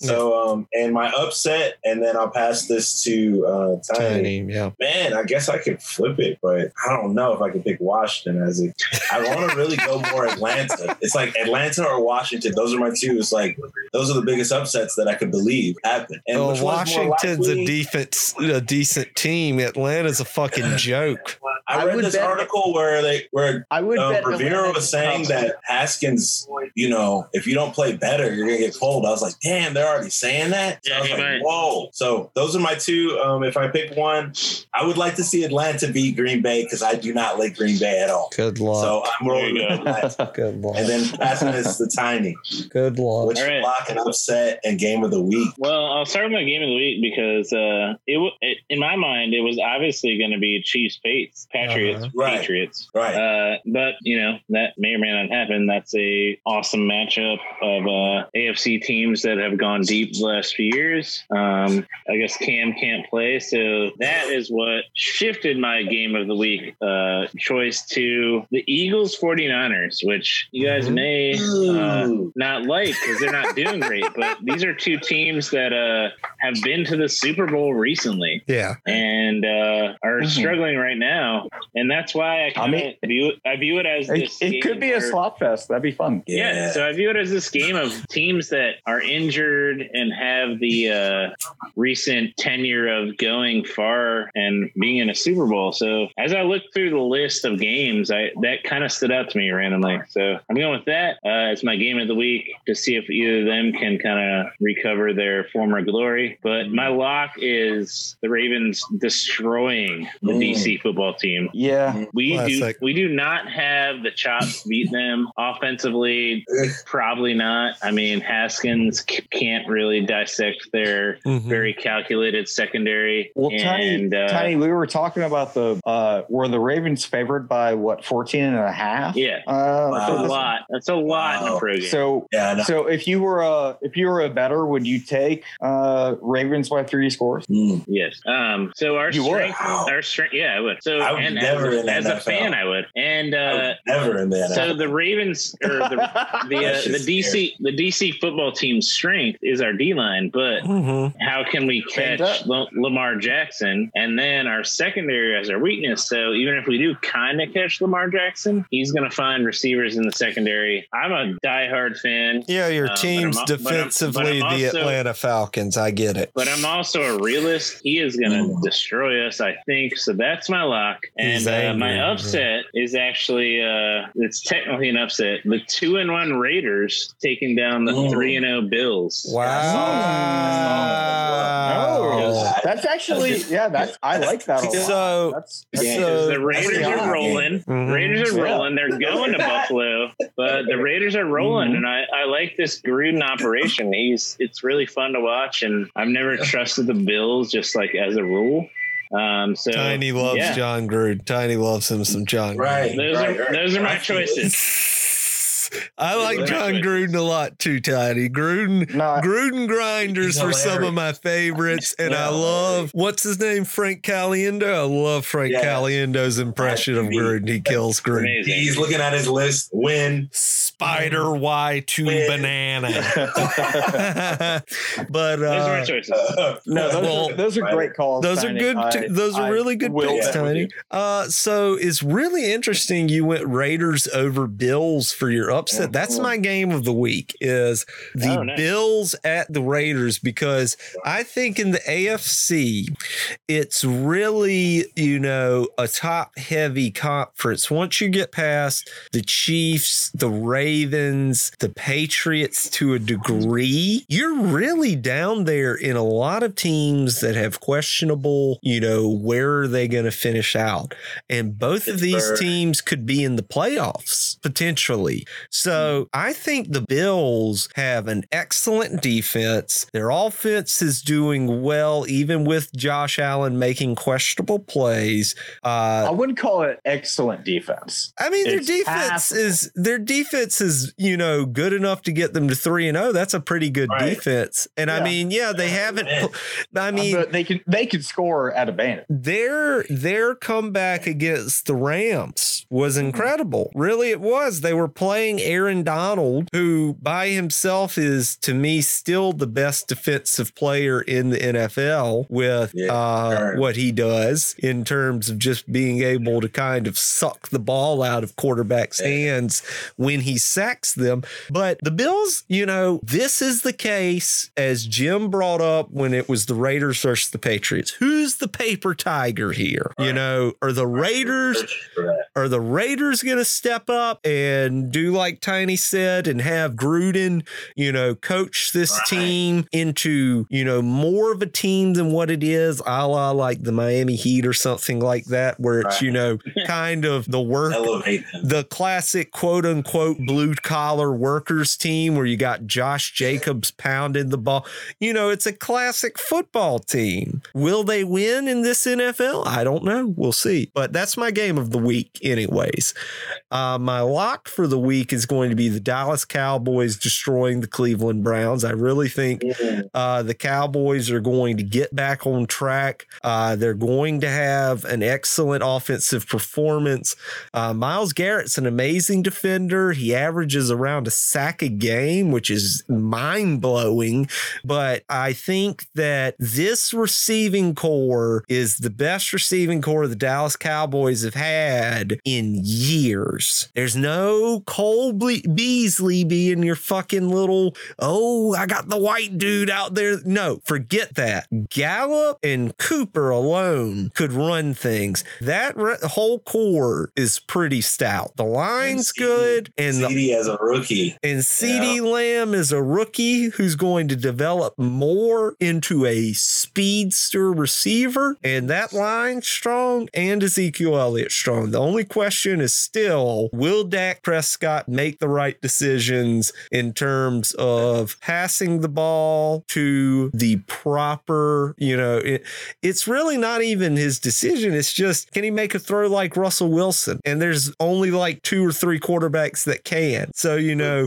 so um and my upset, and then I'll pass this to uh Tiny. Tiny, yeah. Man, I guess I could flip it, but I don't know if I could pick Washington as a I want to really go more Atlanta. It's like Atlanta or Washington. Those are my two. It's like those are the biggest upsets that I could believe happen. And Well, which one's more Washington's a defense, a decent team. Atlanta's a fucking joke. I I read would this bet- article where they where I would um, bet Rivera was saying that Haskins, you know, if you don't play better, you're gonna get pulled. I was like, damn, they're already saying that. So Yeah, I was like, might. whoa. So those are my two. Um, if I pick one, I would like to see Atlanta beat Green Bay because I do not like Green Bay at all. Good luck. So I'm rolling There with go. Atlanta. [laughs] Good luck. And then passing this to Tiny. Good luck. What's All right. lock and upset and game of the week? Well, I'll start with my game of the week because uh, it, w- it in my mind it was obviously going to be Chiefs Patriots Patriots, Uh-huh. Right. Patriots. Right. Uh, but you know that may or may not happen. That's a awesome matchup of uh, AFC teams that have gone deep the last few years. Um, I guess Cam can't play, so that is what shifted my game of the week uh, choice to the Eagles 49ers, which you guys Mhm. may uh, not like because they're not doing great. But [laughs] these are two teams that uh, have been to the Super Bowl recently Yeah. and uh, are Mhm. struggling right now, and that's why I I kind of mean- view it, I view it as It, this. it game could be a where- slop fest. That'd be fun. Yeah. so I view it as this game of [laughs] teams that are injured and have the uh, recent tenure of going far and being in a Super Bowl. So as I looked through the list of games, I that kind of stood out to me randomly. So I'm going with that uh, as my game of the week to see if either of them can kind of recover their former glory. But my lock is the Ravens destroying the Mm. DC football team. Yeah. We Classic. do we do not have the chops to beat them offensively. Probably not. I mean, Haskins c- can't really dissect their Mhm. very calculated secondary. Well, Tiny, and, uh, Tiny, we were talking about the uh, were the Ravens favored by what 14 and a half? Yeah, Uh, that's a lot. That's a lot in a Wow. pro game. So Yeah, no. so if you were a if you were a bettor, would you take uh, Ravens by three scores? Mm. yes. Um. So our You would? strength, our strength. Yeah, I would. So I would and never as, in a, as a NFL. Fan, I would. And I uh, would never in the so the Ravens or the [laughs] the, uh, the just DC the DC football team's strength is our D line, but Mhm. how can we catch. L- Lamar Jackson? And then our secondary as our weakness. So even if we do kind of catch Lamar Jackson, he's going to find receivers in the secondary. I'm a diehard fan, Yeah, your Um, but team's I'm- but I'm- but defensively I'm the Atlanta Falcons. I get it. but I'm also a realist. He is going to Mm. destroy us, I think. So that's my lock. And uh, angry. my upset is actually uh, it's technically an upset. The two and one Raiders taking down the Mm. three and zero Bills. Wow. Oh, that's actually yeah. That's I like that a lot. So- that's, Yeah, So- the Raiders are hot. rolling. Mhm. Raiders are rolling. They're going to Buffalo, but the Raiders are rolling, Mhm. and I, I like this Gruden operation. He's it's really fun to watch, and I've never trusted the Bills just like as a rule. Um, so Tiny loves yeah. Jon Gruden. Tiny loves him some Jon Right. Gruden. Those right, are right. those are my I [laughs] feel I like Those are my Jon. Gruden a lot too, Tiny. Gruden No, Gruden grinders were some of my favorites, and I love what's his name, Frank Caliendo. I love Frank Yeah. Caliendo's impression of Gruden. He kills Gruden. Amazing. He's looking at his list. Win. Spider Y two banana. [laughs] [laughs] but Those are my uh, [laughs] no, those, Well, are, those are great calls. those are good. I- t- those are I really good will picks, bet Tiny. Uh, so it's really interesting. You went Raiders over Bills for your upset. That's my game of the week. Is the Oh, nice. Bills at the Raiders because I think in the AFC, it's really you know a top heavy conference. Once you get past the Chiefs, the Ravens, the Patriots to a degree, you're really down there in a lot of teams that have questionable, you know, where are they going to finish out? And both of these teams could be in the playoffs potentially. Mm-hmm. So I think the Bills have an excellent defense. Their offense is doing well, even with Josh Allen making questionable plays. Uh, I Uh, wouldn't call it excellent defense. I mean, their It's defense passable. is their defense is you know good enough to get them to three and zero. That's a pretty good Right. defense. And I mean, yeah, they haven't. I uh, mean, but they can they can score at advantage. their their comeback against the Rams was mm-hmm. incredible. Really, it was. They were playing Aaron Donald, who by himself is to me still the best defensive player in the NFL with Yeah, uh, sure. what he does in terms of just being able to kind of suck the ball out of quarterbacks' Yeah. hands when he sacks them. But the Bills, you know, this is the case as Jim brought up when it was the Raiders versus the Patriots. Who's the paper tiger here? You Right. know, are the Raiders are the Raiders going to step up and do like Tiny said and have Gruden, you know, coach this Right. team into, you know, more of a team than what it is, a la like the Miami Heat or something like that, where it's, Right. you know, [laughs] kind of the work the classic quote unquote blue collar workers team where you got Josh Jacobs pounding the ball. You know, it's a classic football team. Will they win in this NFL? I don't know. We'll see. But that's my game of the week, anyways. Uh, my lock for the week is going to be the Dallas Cowboys destroying the Cleveland Browns. I really think uh, the Cowboys are going to get back on track. Uh, they're going to have an excellent offensive performance. Uh, Myles Garrett's an amazing defender. He averages around a sack a game, which is mind blowing. But I think that this receiving corps is the best receiving corps the Dallas Cowboys have had in years. There's no Cole Beasley being your fucking little, oh, I got the white dude out there. No, forget that. Gallup and Cooper alone could run things. That re- whole corps is pretty stout. The line's CeeDee good, and the CeeDee as a rookie. and CeeDee Lamb is a rookie who's going to develop more into a speedster receiver. And that line strong and Ezekiel Elliott strong. The only question is still will Dak Prescott make the right decisions in terms of passing the ball to the proper, you know, it, it's really not even his decision. It's just can he make a throw like Russell Wilson? And there's only like two or three quarterbacks that can. So, you know,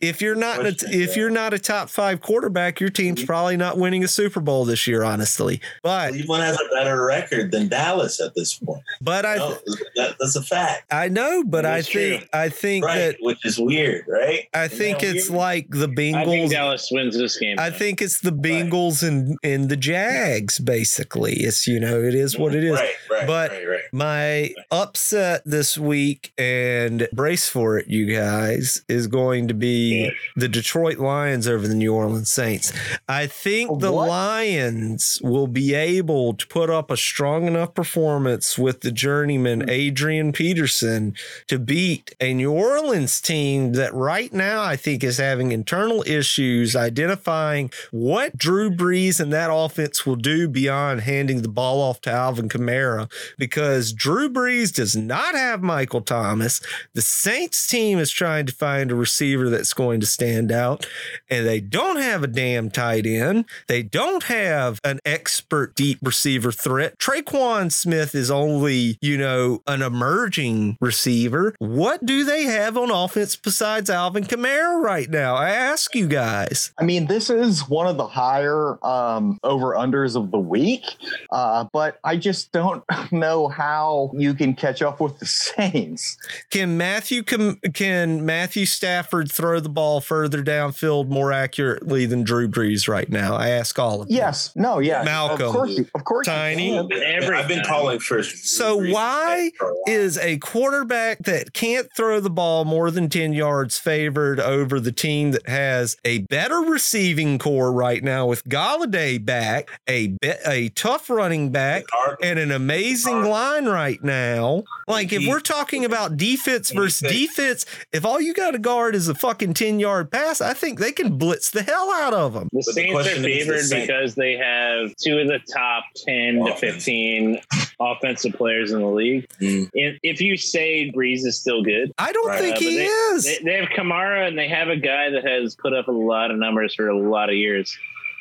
if you're not a, if you're not a top five quarterback, your team's mm-hmm. probably not winning a Super Bowl this year, honestly. But Cleveland has a better record than Dallas at this point. but I No, that, that's a fact, I know, but I That's think. I think that Which is weird, right? I Isn't think it's weird? like the I think Bengals. Dallas wins this game. I think it's the Bengals and and the Jags. Basically, it's you know it is what it is. Right, right, But- right, right. My upset this week, and brace for it, you guys, is going to be the Detroit Lions over the New Orleans Saints. I think the Lions will be able to put up a strong enough performance with the journeyman hmm. Adrian Peterson to beat a New Orleans team that right now I think is having internal issues identifying what Drew Brees and that offense will do beyond handing the ball off to Alvin Kamara because Drew Brees does not have Michael Thomas. The Saints team is trying to find a receiver that's going to stand out, and they don't have a damn tight end. They don't have an expert deep receiver threat. Tre'Quan Smith is only, you know, an emerging receiver. What do they have on offense besides Alvin Kamara right now? I ask you guys. I mean, this is one of the higher um, over unders of the week, uh, but I just don't [laughs] know how you can catch up with the Saints. Can Matthew can, can Matthew Stafford throw the ball further downfield more accurately than Drew Brees right now? I ask all of you. Yes, no, yeah, Malcolm. Of course, of course, Tiny. Every I've been calling for. So reasons why for a is a quarterback that can't throw the ball more than 10 yards favored over the team that has a better receiving corps right now with Golladay back, a be- a tough running back, and an amazing line right now? Like if we're talking about defense versus defense, if all you got to guard is a fucking 10 yard pass, I think they can blitz the hell out of them. The But the Saints are question is the favored because they have two of the top 10 to 15 offensive players in the league. Mm. If, if you say Brees is still good, I don't Right. think Uh, but he they, is. They, they have Kamara and they have a guy that has put up a lot of numbers for a lot of years.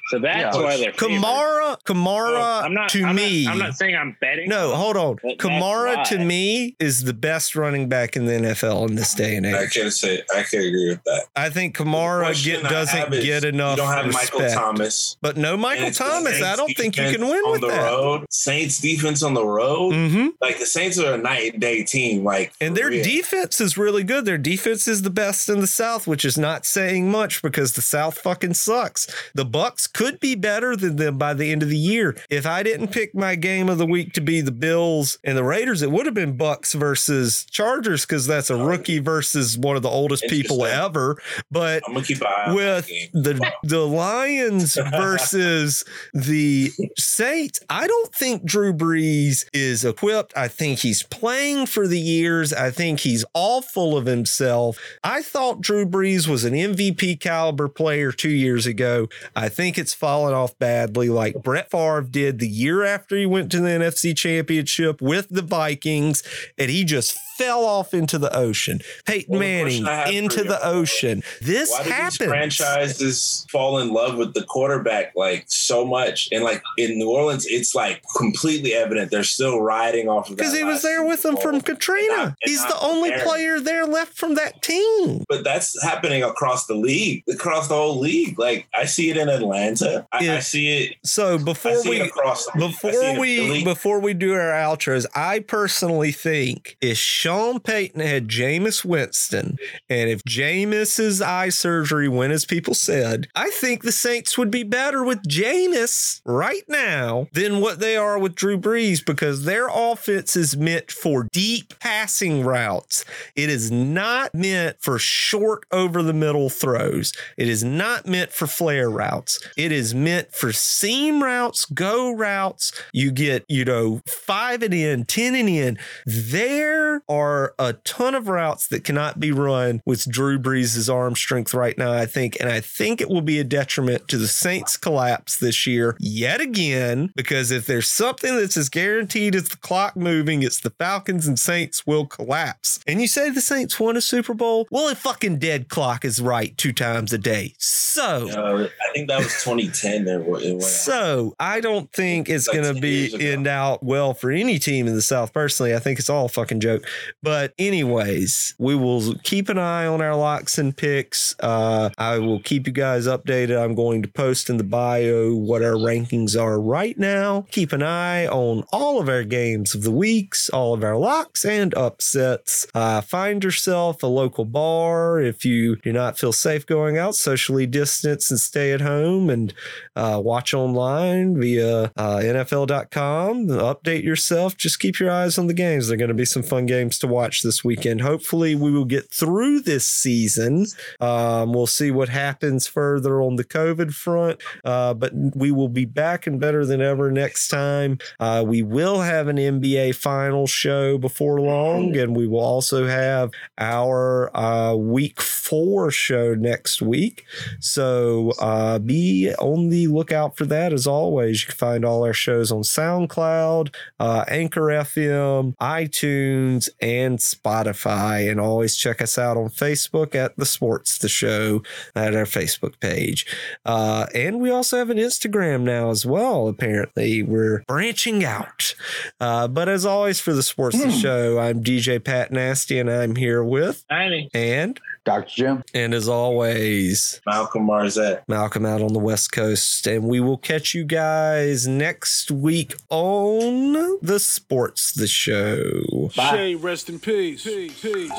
So that's Yeah. why they're favored. Kamara, Kamara I'm not, to I'm me. Not, I'm not saying I'm betting. No, hold on. But Kamara to me is the best running back in the NFL in this day and age. I age. can say I can agree with that. I think The Kamara get, doesn't have get enough You don't have respect. Michael Thomas. But no Michael Thomas. I don't think you can win on with the that. road. Saints defense on the road. hmm Like the Saints are a night and day team. Like And their real. defense is really good. Their defense is the best in the South, which is not saying much because the South fucking sucks. The Bucks could be better than them by the end of the year. If I didn't pick my game of the week to be the Bills and the Raiders, it would have been Bucks versus Chargers because that's a rookie versus one of the oldest people ever. But I'm keep eye with the the Lions versus the Saints, I don't think Drew Brees is equipped. I think he's playing for the years. I think he's all full of himself. I thought Drew Brees was an MVP caliber player two years ago. I think it's fallen off badly, like Brett Favre did the year after he went to the NFC Championship with the Vikings, and he just fell off into the ocean. Peyton Well, Manning question I have into the ocean. This Why do happens. these franchises fall in love with the quarterback like so much? And like in New Orleans, it's like completely evident they're still riding off of because he was there with them from Katrina. And and He's the only prepared. player there left from that team. But that's happening across the league, across the whole league. Like I see it in Atlanta. I, Yeah. I see it. So before we across. I see it before we before we do our outros, I personally think if Sean Payton had Jameis Winston, and if Jameis's eye surgery went as people said, I think the Saints would be better with Jameis right now than what they are with Drew Brees because their offense is meant for deep passing routes. It is not meant for short over the middle throws. It is not meant for flare routes. It is meant for seam routes, go routes. You get, you know, five and in, 10 and in. There are a ton of routes that cannot be run with Drew Brees' arm strength right now, I think. And I think it will be a detriment to the Saints' collapse this year yet again, because if there's something that's as guaranteed as the clock moving, it's the Falcons and Saints will collapse. And you say the Saints won a Super Bowl? Well, a fucking dead clock is right two times a day. So. Uh, I think that was 2010. That wa- it went out. So I don't think it's Like going to be end out well for any team in the South. Personally, I think it's all a fucking joke. But anyways, we will keep an eye on our locks and picks. Uh, I will keep you guys updated. I'm going to post in the bio what our rankings are right now. Keep an eye on all of our games of the weeks, all of our locks and upsets. Uh, find yourself a local bar if you do not feel safe going out. Socially distance and stay at home and uh, watch online via uh, NFL.com. Update yourself. Just keep your eyes on the games. There are going to be some fun games to watch this weekend. Hopefully, we will get through this season. Um, we'll see what happens further on the COVID front, uh, but we will be back and better than ever next time. Uh, we will have an NBA final show before long, and we will also have our uh, week four show next week. So uh, be on the lookout for that as always. You can find all our shows on SoundCloud, uh, Anchor FM, iTunes, and Spotify. And always check us out on Facebook at The Sports The Show at our Facebook page. Uh, and we also have an Instagram now as well, apparently. We're branching out. Uh, but as always, for The Sports The Show, I'm DJ Pat Nasty, and I'm here with and Dr. Jim. and as always, Malcolm Marzette. Malcolm out on the West Coast. And we will catch you guys next week on the Sports The Show. Bye. Shay, rest in peace. Peace. Peace.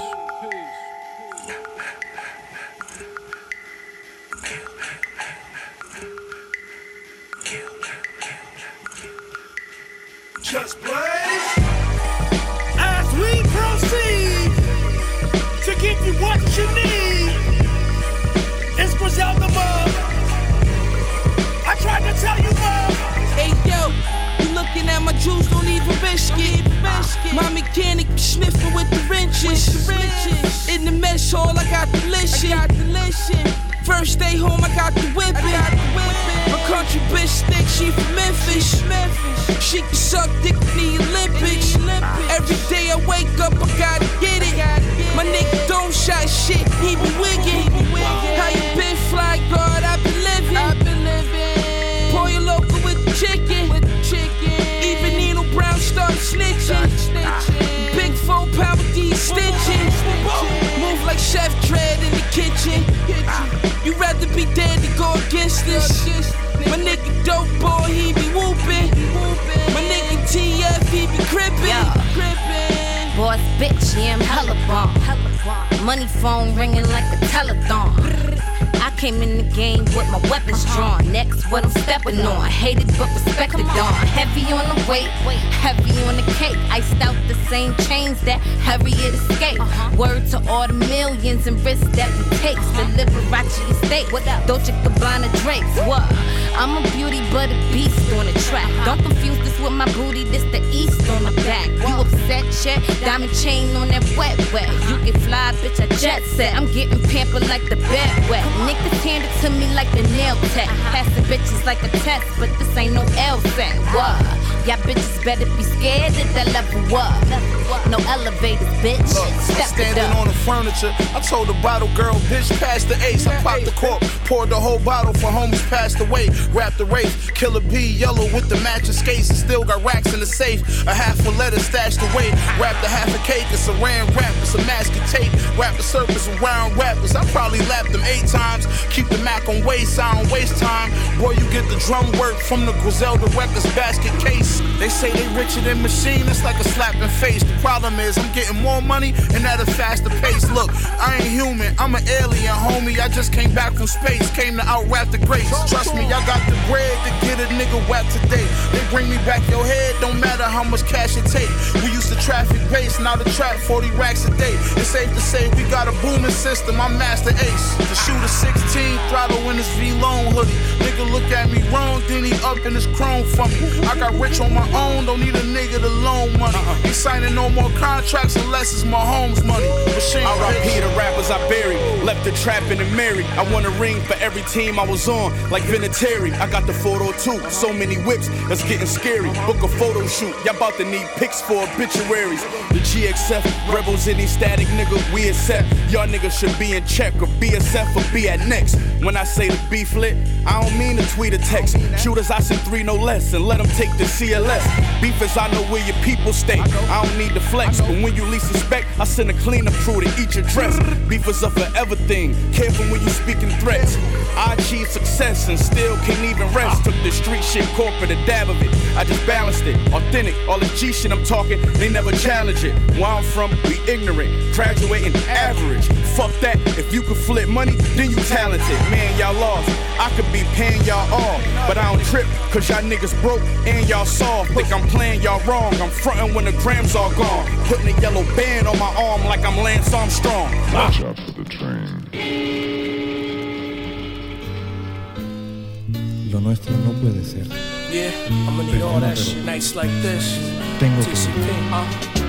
Just blaze. Juice, don't even risk ah. it. My mechanic sniffing with the wrenches. In the mess hall, I got the listen. First day home, I got the whipping. My country bitch think she from Memphis. She can suck dick in the Olympics. Every day I wake up, I gotta get it. My nigga don't shot shit, he be wiggin'. Chef Dread in the kitchen. You rather be dead than go against this. My nigga dope boy, he be whooping. My nigga TF, he be crippin'. Boss bitch, yeah, I'm hella bomb. Money phone ringing like a telethon. I came in the game with my weapons drawn. Next, what I'm stepping on. Hated but respected on. Heavy on the weight, heavy on the cake. Iced out the same chains that Harriet escaped. Word to all the millions and risks that we take. The Liberace estate. Dolce Gabbana drapes. What? I'm a beauty but a beast on the track. Don't confuse this with my booty. This the east on the back. You upset, check? Diamond chain on that wet wet. You get fly, bitch. I jet set. I'm getting pampered like the bed wet. niggas hand it to me like the nail tech. Uh-huh. Passing bitches like a test, but this ain't no L set. What? Y'all bitches better be scared at that level up. No elevators, bitch. Look, I'm Step standing on the furniture. I told the bottle girl, bitch, pass the ace. I popped the cork, poured the whole bottle for homies passed away. Wrapped the race, killer B yellow with the matching skates. And still got racks in the safe. A half a letter stashed away. Wrapped a half a cake, it's a ran wrap, it's a mask of tape. Wrap the surface around rappers. I probably lapped them eight times. Keep the Mac on waste, I don't waste time. Boy, you get the drum work from the Griselda Records basket case. They say they richer than machine, it's like a slap in face. The problem is, I'm getting more money and at a faster pace. Look, I ain't human, I'm an alien, homie. I just came back from space, came to outwrap the greats. Trust me, I got the bread to get a nigga whack today. They bring me back your head, don't matter how much cash it take. We used to traffic base, now the trap 40 racks a day. It's safe to say we got a booming system, I'm Masta Ace. To shoot a 60 team throttle in his V-Lone hoodie. Nigga look at me wrong, then he up in his chrome for me. I got rich on my own, don't need a nigga to loan money. Uh-uh. He signing no more contracts unless it's my home's money. Machine R.I.P. the rappers I buried, left the trap in the Mary. I won a ring for every team I was on, like Vinatieri. I got the photo too, so many whips, that's getting scary. Book a photo shoot, y'all about to need pics for obituaries. The GXF rebels any static nigga we accept. Y'all niggas should be in check or BSF or be at net next. When I say the beef lit, I don't mean to tweet or text. Shooters, I send three no less and let them take the CLS. Beef is I know where your people stay. I don't need the flex, but when you least suspect, I send a cleaner crew to eat your dress. Beef is a forever thing. Careful when you speaking threats. I achieved success and still can't even rest. Took the street shit corporate, a dab of it. I just balanced it. Authentic, all the G shit I'm talking, they never challenge it. Where I'm from, we ignorant, graduating average. Fuck that, if you could flip money, then you talented. Man, y'all lost. I could be paying y'all off, but I don't trip, cause y'all niggas broke and y'all soft. Think I'm playing y'all wrong. I'm frontin' when the grams all gone. Putting a yellow band on my arm like I'm Lance Armstrong. Watch out for the train. Lo nuestro no puede ser. Yeah, I'ma need all that shit nights like this. Tengo que TCP. Adiós.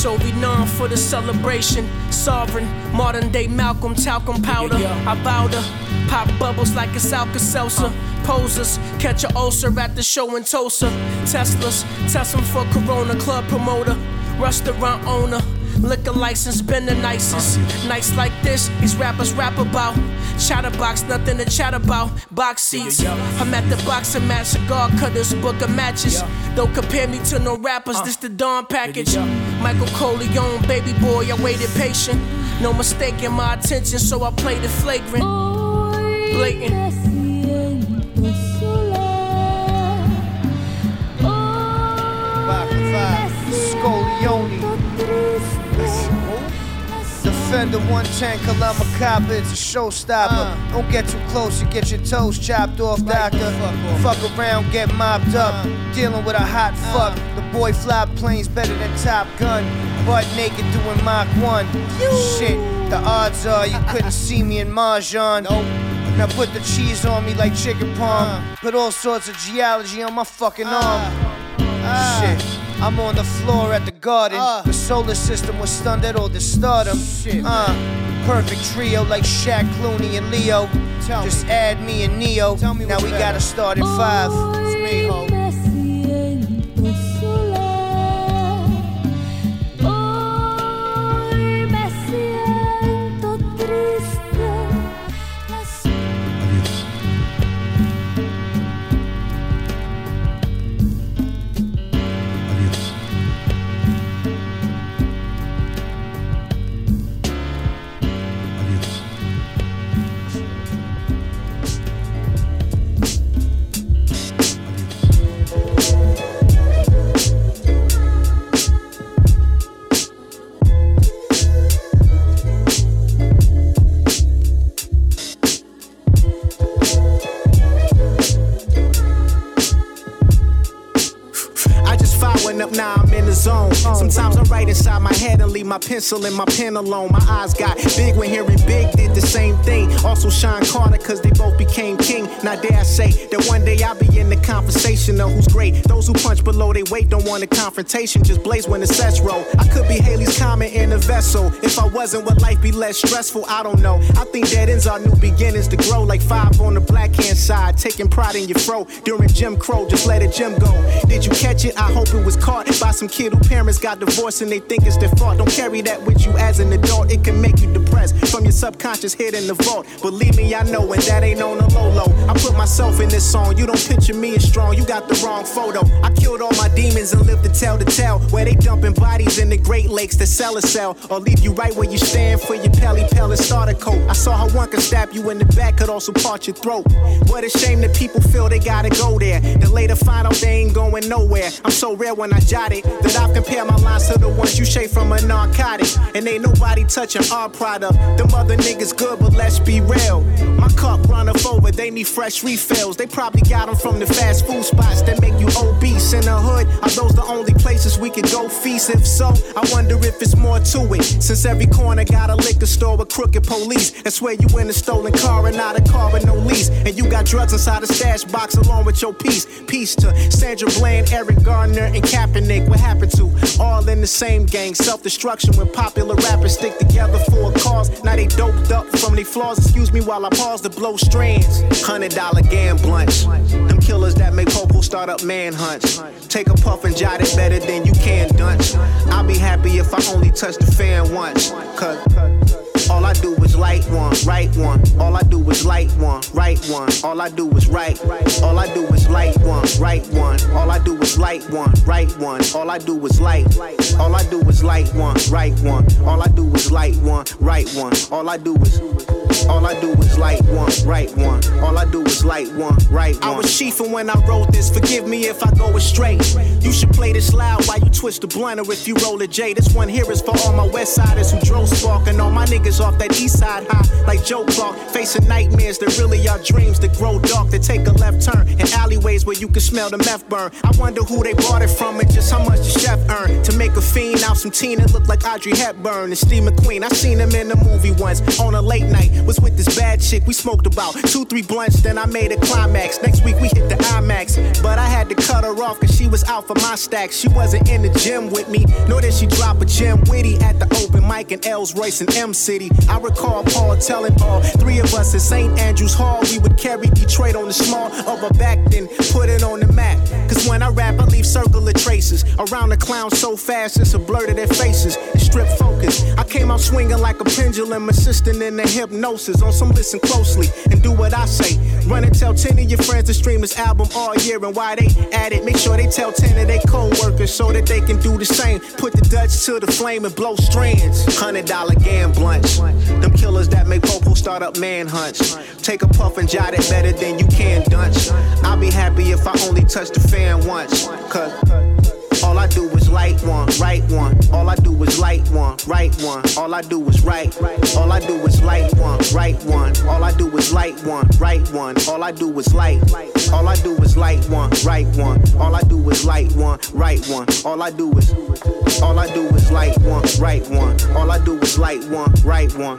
So we known for the celebration. Sovereign, modern day Malcolm, talcum powder. I vow to pop bubbles like it's Alka Seltzer. Posers, catch a ulcer at the show in Tulsa. Teslas, test 'em for Corona Club promoter. Restaurant owner. Liquor license, been the nicest. Nights like this, these rappers rap about. Chatterbox, nothing to chat about. Box seats. I'm at the box boxing match, cigar cutters, book of matches. Don't compare me to no rappers, uh. this the Dawn package. Michael Corleone, baby boy, I waited patient. No mistake in my attention, so I played it flagrant. Blatant. Scolione. Defender 110, Kalamakabe, it's a showstopper. Don't get too close, you get your toes chopped off, doctor. Fuck around, get mopped up. Dealing with a hot fuck. Boy fly planes better than Top Gun. Butt naked doing Mach 1. Shit, the odds are you couldn't see me in Mahjong. Oh, now put the cheese on me like chicken palm. Put all sorts of geology on my fucking arm. Shit. I'm on the floor at the garden. The solar system was stunned at all the stardom. Shit, uh, perfect trio like Shaq, Clooney, and Leo. Just add me and Neo. now we gotta start at five. My pencil and my pen alone. My eyes got big when hearing Big did the same thing. Also Shawn Carter, cause they both became king. Now dare I say that one day I'll be in the conversation of who's great. Those who punch below their weight don't want a confrontation, just blaze when the sets roll. I could be Haley's common in a vessel. If I wasn't, would life be less stressful? I don't know. I think dead ends are new beginnings to grow. Like five on the black hand side, taking pride in your fro. During Jim Crow, just let a gym go. Did you catch it? I hope it was caught by some kid who parents got divorced and they think it's their fault. Don't carry that with you as an adult. It can make you depressed from your subconscious hid in the vault. Believe me, I know, and that ain't on the low low. I put myself in this song. You don't picture me as strong. You got the wrong photo. I killed all my demons and lived to tell the tale. Where they dumping bodies in the Great Lakes to sell a cell or leave you right where you stand for your pelly pellet starter coat. I saw how one could stab you in the back, could also part your throat. What a shame that people feel they gotta go there. Then later find out they ain't going nowhere. I'm so rare when I jot it that I've compared my lines to the ones you shake from a narcotic. And ain't nobody touching our product. Them other niggas good, but let's be real. My runneth over, they need fresh refills. They probably got them from the fast food spots that make you obese in the hood. Are those the only places we could go feast? If so, I wonder if it's more to it. Since every corner got a liquor store with crooked police. That's where you in a stolen car and not a car with no lease. And you got drugs inside a stash box along with your piece. Peace to Sandra Bland, Eric Garner, and Kaepernick. What happened to all in the same gang? Self destruction when popular rappers stick together for a cause. Now they doped up from their flaws. Excuse me while I pause to blow strands. Hundred dollar gam blunts. Them killers that make Popo start up manhunts. Take a puff and jot it better than you can dunce. I'll be happy if I only touch the fan once. All I do is light one, right one. All I do is light one, right one. All I do is right. All I do is light one, right one. All I do is light one, right one. All I do is light. All I do is light one, right one. All I do is light one, right one. All I do is. All I do is light one, right one. All I do is light one, right one. I was chiefing when I wrote this. Forgive me if I go astray. You should play this loud while you twist the blunt or if you roll a J. This one here is for all my West Siders who drove spark and all my niggas off that East Side high like Joe Clark, facing nightmares that really are dreams that grow dark. That take a left turn in alleyways where you can smell the meth burn. I wonder who they bought it from and just how much the chef earned to make a fiend out some teen that look like Audrey Hepburn and Steve McQueen. I seen him in the movie once on a late night. Was with this bad chick. We smoked about two, three blunts, then I made a climax. Next week we hit the IMAX, but I had to cut her off cause she was out for my stacks. She wasn't in the gym with me, nor did she drop a gem witty at the open mic in Els Royce and M City. I recall Paul telling all three of us at St. Andrews Hall we would carry Detroit on the small of a back, then put it on the map. Cause when I rap, I leave circular traces around the clowns so fast it's a blur to their faces. Strip focus. I came out swinging like a pendulum, assisting in the hypnosis. On some listen closely and do what I say. Run and tell 10 of your friends to stream this album all year and why they at it. Make sure they tell 10 of their co workers so that they can do the same. Put the Dutch to the flame and blow strands. Hundred dollar gam blunts. Them killers that make Popo start up manhunts. Take a puff and jot it better than you can dunce. I'll be happy if I only touch the fan once. Cause all I do is light one, right one. All I do is light one, right one. All I do is right. All I do is light one, right one. All I do is light one, right one. All I do is light. All I do is light one, right one. All I do is light one, right one. All I do is all I do is light one, right one. All I do is light one, right one.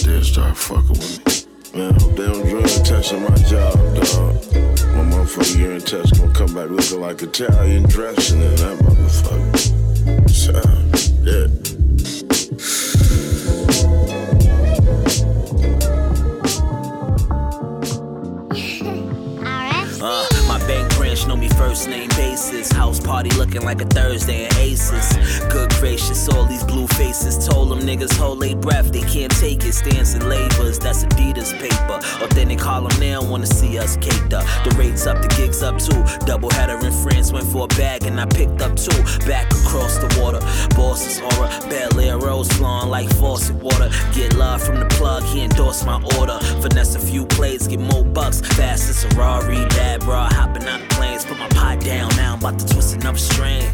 Motherfuckers. Sit there start fucking with me. Man, hope they don't drug test on my job, dog. My motherfucking urine test gonna come back looking like Italian dressing in that motherfucker. So, yeah. [laughs] Uh, my bank branch know me first name basis. House party looking like a Thursday in Aces. Good gracious, all these blue faces. Told them niggas hold their breath, they can't take it. Stance and labors, that's Adidas paper. Authentic Harlem, they don't wanna see us caked up. The rates up, the gigs up too. Double header in France, went for a bag and I picked up two. Back across the water, boss's aura. Bel Air rose flowing like faucet water. Get love from the plug, he endorsed my order. Finesse a few plays, get more bucks. Fast as a Rari, bad bra, hopping out the planes. Put my pot down, now I'm about to twist another string.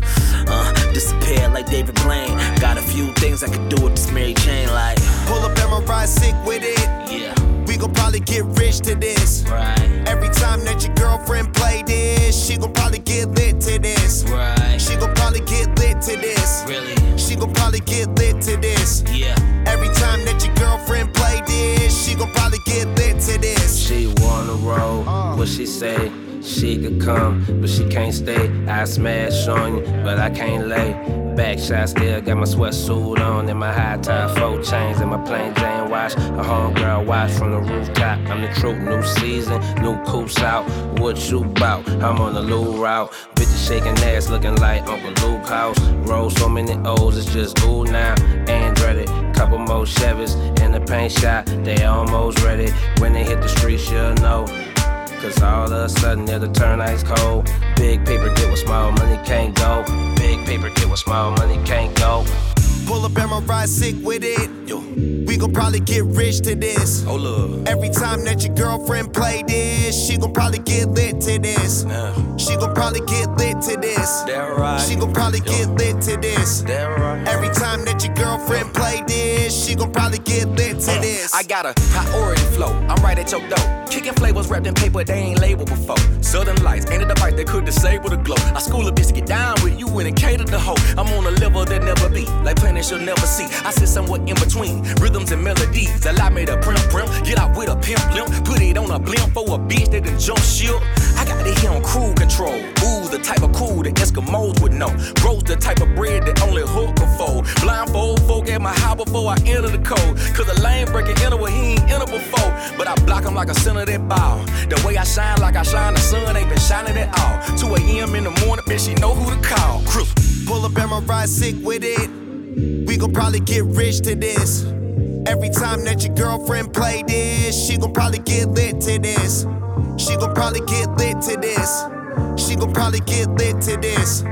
Uh, disappear like David Blaine. Got a few things I could do with this Mary Jane, like. Pull up and my ride sick with it. Yeah. We We gon' probably get rich to this. Right. Every time that your girlfriend play this, she gon' probably get lit to this. Right. She gon' probably get lit to this. Really? She gon' probably get lit to this. Yeah. Every time that your girlfriend play this, she gon' probably get lit to this. She wanna roll, what she say? She could come, but she can't stay. I smash on you, but I can't lay. Back shot still got my sweatsuit on and my high tie, four chains and my plain Jane watch. A homegirl watch from the rooftop. I'm the truth, new season, new coops out. What you bout? I'm on the Lou route. Bitches shaking ass, looking like Uncle Luke house. Roll so many O's, it's just ooh now. Andretti, couple more Chevys in the paint shop. They almost ready. When they hit the streets, you'll know. Cause all of a sudden it'll turn ice cold. Big paper get what small money can't go. Big paper get what small money can't go. Pull up and my ride sick with it. Yo. We gon' probably get rich to this. Oh look. Every time that your girlfriend play this, she gon' probably get lit to this. She gon' probably get lit to this. That right. She gon' probably get lit to this. That right. Every time that your girlfriend play this, she gon' probably get lit to uh, this. I got a priority flow. I'm right at your door. Kicking flavors wrapped in paper they ain't labeled before. Southern lights ain't a device that could disable the glow. I school a bitch to get down with you and cater the hoe. I'm on a level that never be, like planets you'll never see. I sit somewhere in between rhythms and melodies. Allow me to prim prim, get out with a pimp limp, put it on a blimp for a bitch that done jump ship. I got it here on crew control. Ooh, the type of cool that Eskimos would know. Roast the type of bread that only hook can fold. Blindfold folk at my house before I enter the code. Cause a lane breaking enter where he ain't enter before. But I block him like a center that ball. The way I shine like I shine, the sun ain't been shining at all. 2 a.m. in the morning, bitch, she know who to call. Crew. Pull up and my ride sick with it. We gon' probably get rich to this. Every time that your girlfriend play this, she gon' probably get lit to this. She gon' probably get lit to this. She gon' probably get lit to this.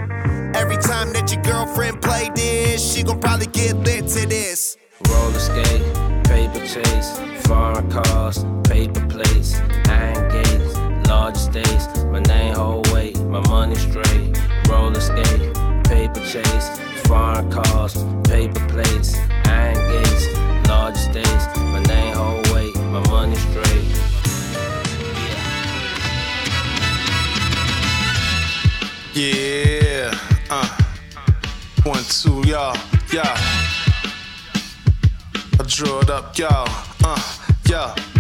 Every time that your girlfriend play this, she gon' probably get lit to this. Roller skate, paper chase, foreign cars, paper plates, iron gates, large estates. My name hold weight, my money straight. Roller skate, paper chase, foreign cars, paper plates, iron gates, large estates. My name hold weight, my money straight. Yeah, uh, one, two, y'all, y'all. I drew it up, y'all, uh, y'all.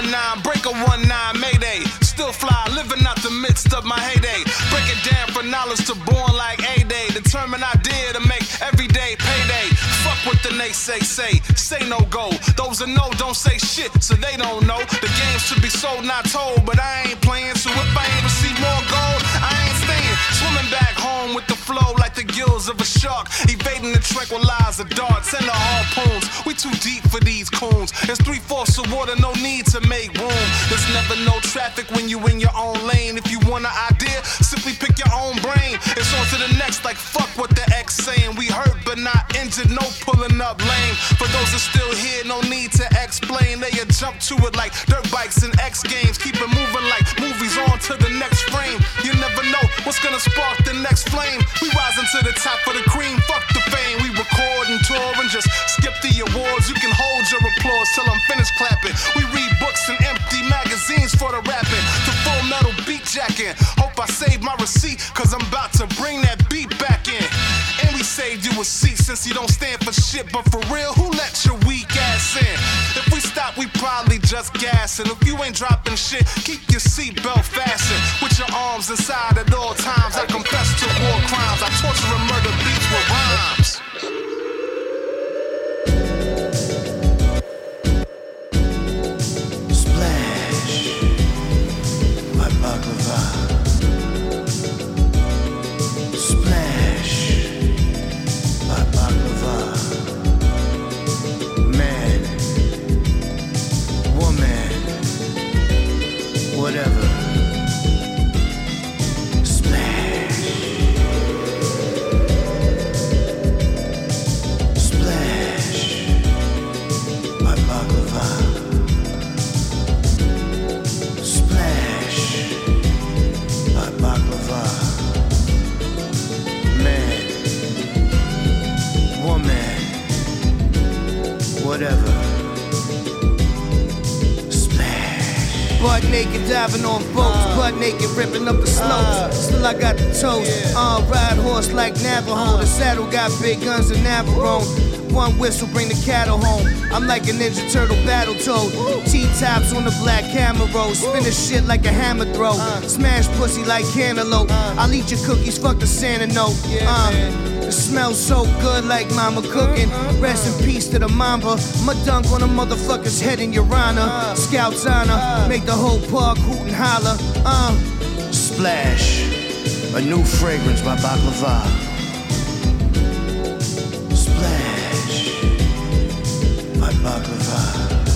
One nine, break a one nine, mayday. Still fly, living out the midst of my heyday. Break it down for knowledge to born like A Day. Determined idea to make everyday payday. Fuck what the naysay say, say no go. Those that know don't say shit, so they don't know. The game's to be sold, not told, but I ain't playing. So if I ain't receive more gold, I ain't staying. Swimming back home with the flow like the gills of a shark. Evading the tranquilizer darts and the harpoons. We too deep for these coons. It's three fourths of water, no need to make room. There's never no traffic when you in your own lane. If you want an idea, simply pick your own brain. It's on to the next, like fuck what the X saying. We hurt but not injured, no pulling up lame. For those that still here, no need to explain. They jump to it like dirt bikes and X games. Keep it moving like movies on to the next frame. You never know what's gonna spark the next flame. We rising to the top of the cream, fuck the fame. We record and tour and just skip the awards. You can hold your applause till I'm finished clapping. We read books and empty magazines for the rapping. The full metal beat jacking. Hope I save my receipt, cause I'm about to bring that saved you a seat since you don't stand for shit. But for real, who let your weak ass in? If we stop, we probably just gassing. If you ain't dropping shit, keep your seatbelt fastened. With your arms inside at all times. I confess to war crimes. I torture and murder beats with rhymes. whatever. Splash. Butt naked, diving on boats, uh, butt naked, ripping up the slopes. Uh, Still, I got the toast. Yeah. Uh, ride horse like Navajo. Uh, the saddle got big guns and Navarone. One whistle, bring the cattle home. I'm like a Ninja Turtle battle toad. T tops on the black Camaro. Spin the shit like a hammer throw. Uh, Smash pussy like cantaloupe. I'll eat your cookies, fuck the Santa note. Yeah, uh smells so good like mama cooking. Rest in peace to the mamba. My dunk on a motherfucker's head in your honor. Scouts honor, make the whole park hoot and holler. Uh, splash, a new fragrance by Baklava. Splash, by Baklava.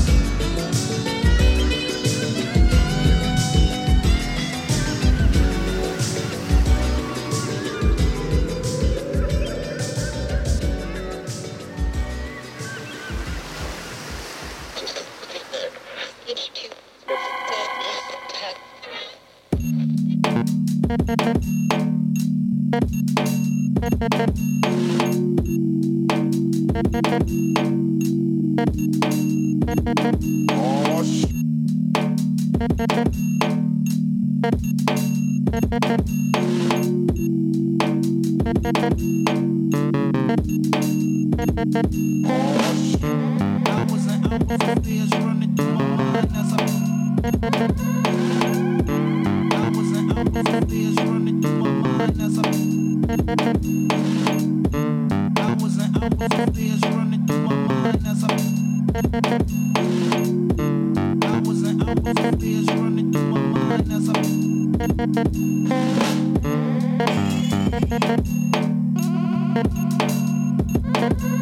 Oh,